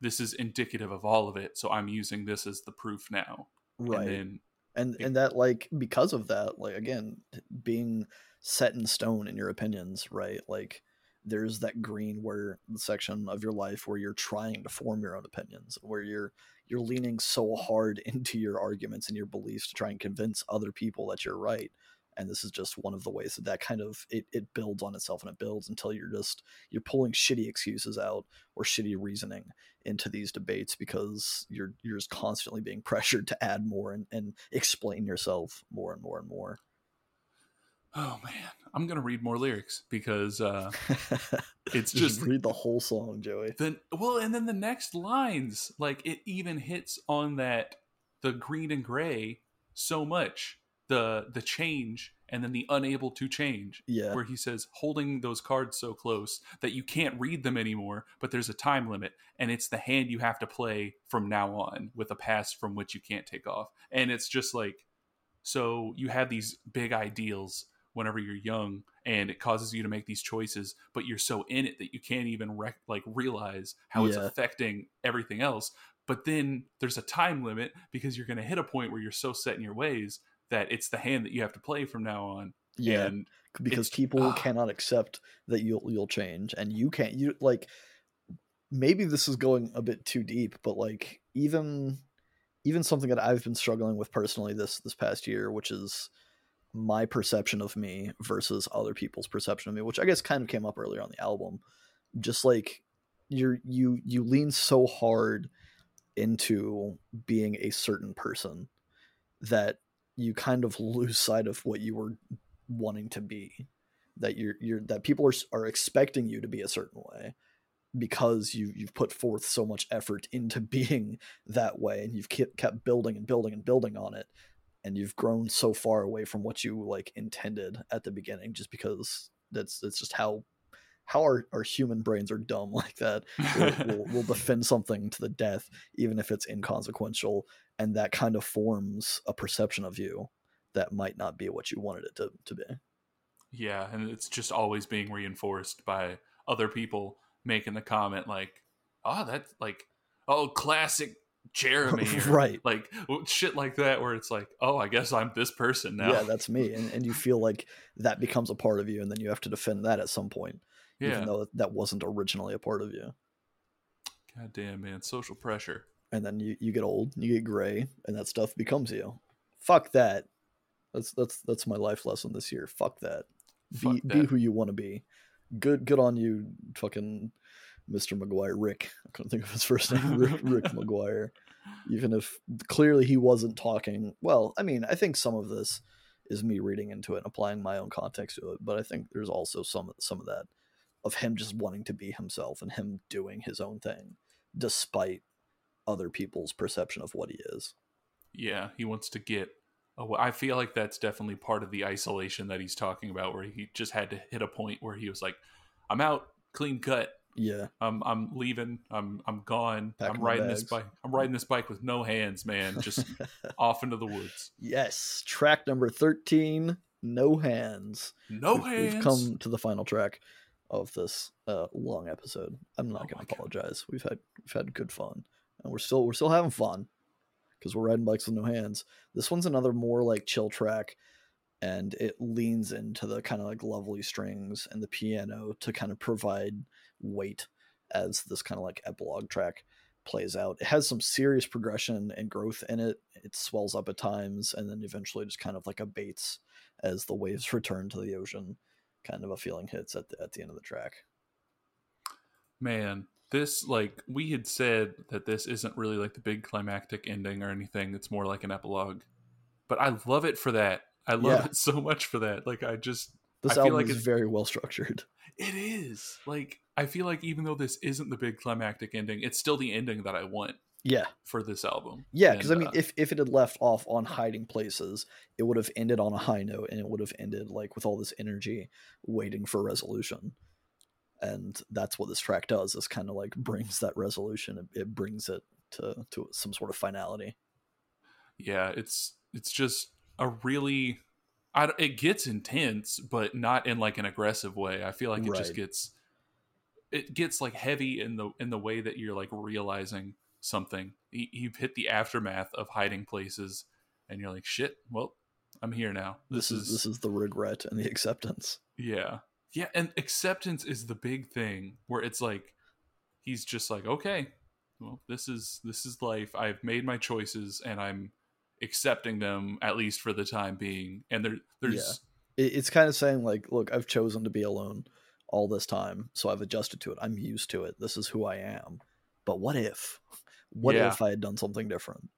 A: this is indicative of all of it. So I'm using this as the proof now.
B: Right. And then and and that like because of that like again being set in stone in your opinions right like there's that green where the section of your life where you're trying to form your own opinions where you're you're leaning so hard into your arguments and your beliefs to try and convince other people that you're right and this is just one of the ways that that kind of it, it builds on itself and it builds until you're just you're pulling shitty excuses out or shitty reasoning into these debates because you're you're just constantly being pressured to add more and, and explain yourself more and more and more.
A: Oh man. I'm gonna read more lyrics because uh it's
B: just, just read the whole song joey.
A: Then well and then the next lines like it even hits on that the green and gray so much the the change and then the unable to change.
B: Yeah.
A: Where he says holding those cards so close that you can't read them anymore but there's a time limit and it's the hand you have to play from now on with a pass from which you can't take off. And it's just like so you have these big ideals whenever you're young and it causes you to make these choices but you're so in it that you can't even rec- like realize how yeah. it's affecting everything else. But then there's a time limit because you're going to hit a point where you're so set in your ways that it's the hand that you have to play from now on.
B: Yeah, and because people uh, cannot accept that you'll you'll change, and you can't. You like maybe this is going a bit too deep, but like even even something that I've been struggling with personally this this past year, which is my perception of me versus other people's perception of me, which I guess kind of came up earlier on the album. Just like you're you you lean so hard into being a certain person that you kind of lose sight of what you were wanting to be that you're you're that people are are expecting you to be a certain way because you you've put forth so much effort into being that way and you've kept kept building and building and building on it. And you've grown so far away from what you like intended at the beginning just because that's that's just how how our, our human brains are dumb like that we'll, we'll, we'll defend something to the death even if it's inconsequential and that kind of forms a perception of you that might not be what you wanted it to, to be.
A: Yeah, and it's just always being reinforced by other people making the comment like, ah, "Oh, that's like, oh, classic Jeremy," or,
B: right.
A: Like shit like that, where it's like, "Oh, I guess I'm this person now."
B: yeah that's me and, and you feel like that becomes a part of you and then you have to defend that at some point
A: yeah.
B: even though that wasn't originally a part of you.
A: God damn, man, social pressure.
B: and then you, you get old you get gray and that stuff becomes you. Fuck that. That's that's that's my life lesson this year. Fuck that.
A: Fuck
B: be be who you want to be. Good good on you fucking mr maguire rick. I couldn't think of his first name. Rick, rick maguire even if clearly he wasn't talking well i mean i think some of this is me reading into it and applying my own context to it but i think there's also some some of that of him just wanting to be himself and him doing his own thing despite other people's perception of what he is
A: Yeah, he wants to get. aw- I feel like that's definitely part of the isolation that he's talking about, where he just had to hit a point where he was like, "I'm out, clean cut.
B: yeah
A: I'm I'm leaving. I'm I'm gone.
B: Packing
A: I'm riding this bike. I'm riding this bike with no hands, man. Just off into the woods.
B: yes track number 13 no hands
A: No
B: We've-
A: hands.
B: we've come to the final track of this uh, long episode. I'm not
A: Oh
B: going
A: my
B: to
A: God.
B: apologize. We've had we've had good fun and we're still we're still having fun because we're riding bikes with no hands. This one's another more like chill track and it leans into the kind of like lovely strings and the piano to kind of provide weight as this kind of like epilogue track plays out. It has some serious progression and growth in it. It swells up at times and then eventually just kind of like abates as the waves return to the ocean kind of a feeling hits at the, at the end of the track
A: man, this like we had said that this isn't really like the big climactic ending or anything. It's more like an epilogue. But I love it for that. I love
B: Yeah.
A: it so much for that. Like I just
B: this
A: I feel
B: album
A: like
B: is
A: it's-
B: very well structured
A: It is. Like I feel like even though this isn't the big climactic ending, it's still the ending that I want
B: yeah
A: for this album.
B: yeah because i mean
A: uh,
B: if, if it had left off on hiding places it would have ended on a high note and it would have ended like with all this energy waiting for resolution and that's what this track does is kind of like brings that resolution it, it brings it to to some sort of finality
A: yeah, it's it's just a really I, it gets intense, but not in like an aggressive way. I feel like it just gets it gets like heavy in the in the way that you're like realizing something. You, you've hit the aftermath of hiding places, and you're like, shit. Well, I'm here now.
B: this, is, this is the regret and the acceptance
A: Yeah. Yeah, and acceptance is the big thing where it's like he's just like, "Okay, well, this is this is life. I've made my choices and I'm accepting them at least for the time being." And there there's
B: it, it's kind of saying like look i've chosen to be alone all this time so i've adjusted to it i'm used to it this is who i am but what if what
A: Yeah.
B: if i had done something different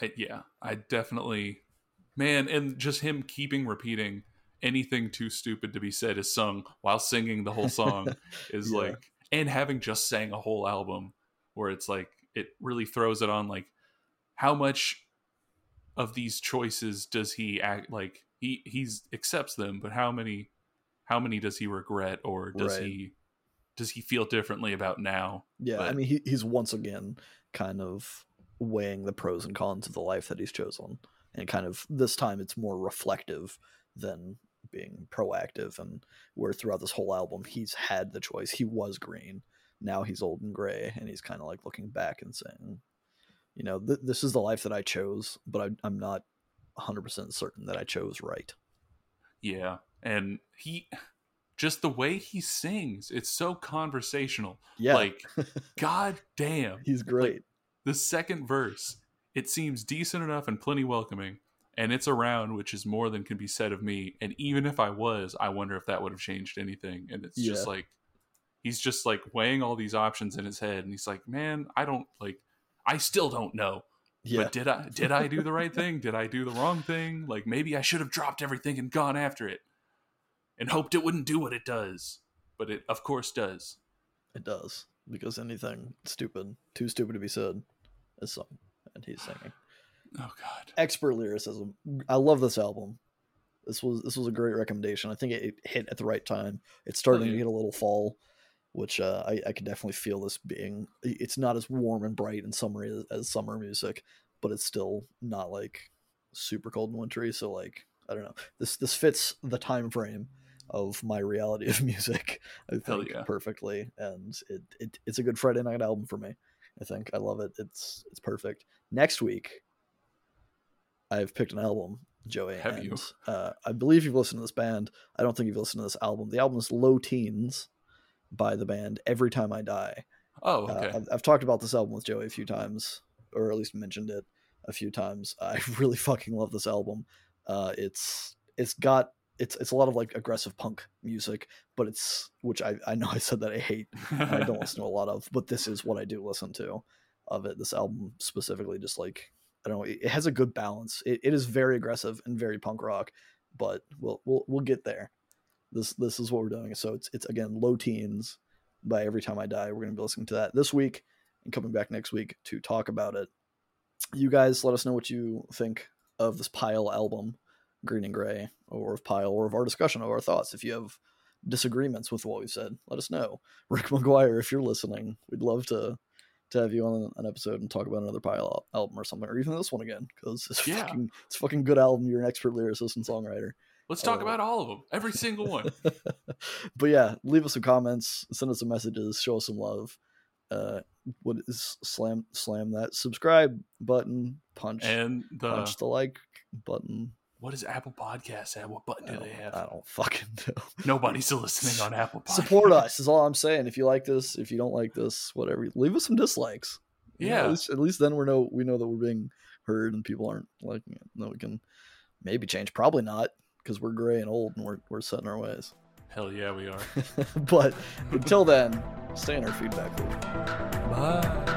B: I
A: yeah, I definitely man, and just him keeping repeating anything too stupid to be said is sung while singing the whole song is
B: Yeah.
A: like and having just sang a whole album where it's like it really throws it on like how much of these choices does he act like he he's accepts them but how many how many does he regret or does
B: Right.
A: he does he feel differently about now?
B: Yeah i mean he, he's once again kind of weighing the pros and cons of the life that he's chosen. And kind of this time it's more reflective than being proactive. And where throughout this whole album he's had the choice. He was green. Now he's old and gray. And he's kind of like looking back and saying you know th- this is the life that i chose but I, i'm not 100% certain that i chose right.
A: Yeah. And he just the way he sings it's so conversational.
B: Yeah.
A: Like god damn.
B: He's great.
A: the second verse it seems decent enough and plenty welcoming and it's around which is more than can be said of me and even if i was i wonder if that would have changed anything and it's just like he's just like weighing all these options in his head and he's like man i don't like i still don't know.
B: Yeah.
A: But did i did i do the right thing? Did i do the wrong thing? Like maybe i should have dropped everything and gone after it and hoped it wouldn't do what it does, but it of course does.
B: It does because anything stupid, too stupid to be said, is sung, and he's singing.
A: Oh God!
B: Expert lyricism. I love this album. This was this was a great recommendation. I think it, it hit at the right time. It's starting
A: yeah.
B: to get a little fall, which uh, I I can definitely feel this being. It's not as warm and bright and summery as, as summer music, but it's still not like super cold and wintry. So like I don't know. This this fits the time frame of my reality of music. I think
A: yeah.
B: perfectly, and it, it it's a good Friday night album for me. I think I love it. It's it's perfect. Next week, I've picked an album, Joey.
A: Have
B: and,
A: you?
B: Uh, I believe you've listened to this band. I don't think you've listened to this album. The album is Low Teens by the band Every Time I Die.
A: Oh,
B: Uh,
A: okay.
B: I've, I've talked about this album with Joey a few times, or at least mentioned it a few times. I really fucking love this album. Uh, it's it's got it's it's a lot of like aggressive punk music, but it's which I I know I said that I hate I don't listen to a lot of, but this is what I do listen to of it. This album specifically, just like I don't know, it, it has a good balance. It, it is very aggressive and very punk rock, but we'll we'll we'll get there. This this is what we're doing. So it's it's again low teens by every time I die. We're gonna be listening to that this week and coming back next week to talk about it. You guys let us know what you think of this Pile album, Green and Gray, or of Pile, or of our discussion of our thoughts. If you have disagreements with what we've said, let us know. Rick Maguire, if you're listening, we'd love to to have you on an episode and talk about another Pile album or something, or even this one again, because it's
A: Yeah.
B: fucking it's a fucking good album. You're an expert lyricist and songwriter.
A: Let's talk
B: Oh.
A: about all of them, every single one.
B: but yeah, leave us some comments, send us some messages, show us some love. Uh, what is slam slam that subscribe button, punch
A: And the
B: punch the like button.
A: What does Apple Podcasts have? What button do they have?
B: I don't fucking know.
A: Nobody's listening on Apple Podcasts.
B: Support us is all I'm saying. If you like this, if you don't like this, whatever, leave us some dislikes. You know,
A: Yeah.
B: at least, at least then we know we know that we're being heard and people aren't liking it. And then we can maybe change. Probably not because we're gray and old and we're we're set in our ways.
A: Hell yeah, we are.
B: but until then, stay in our feedback loop.
A: Bye.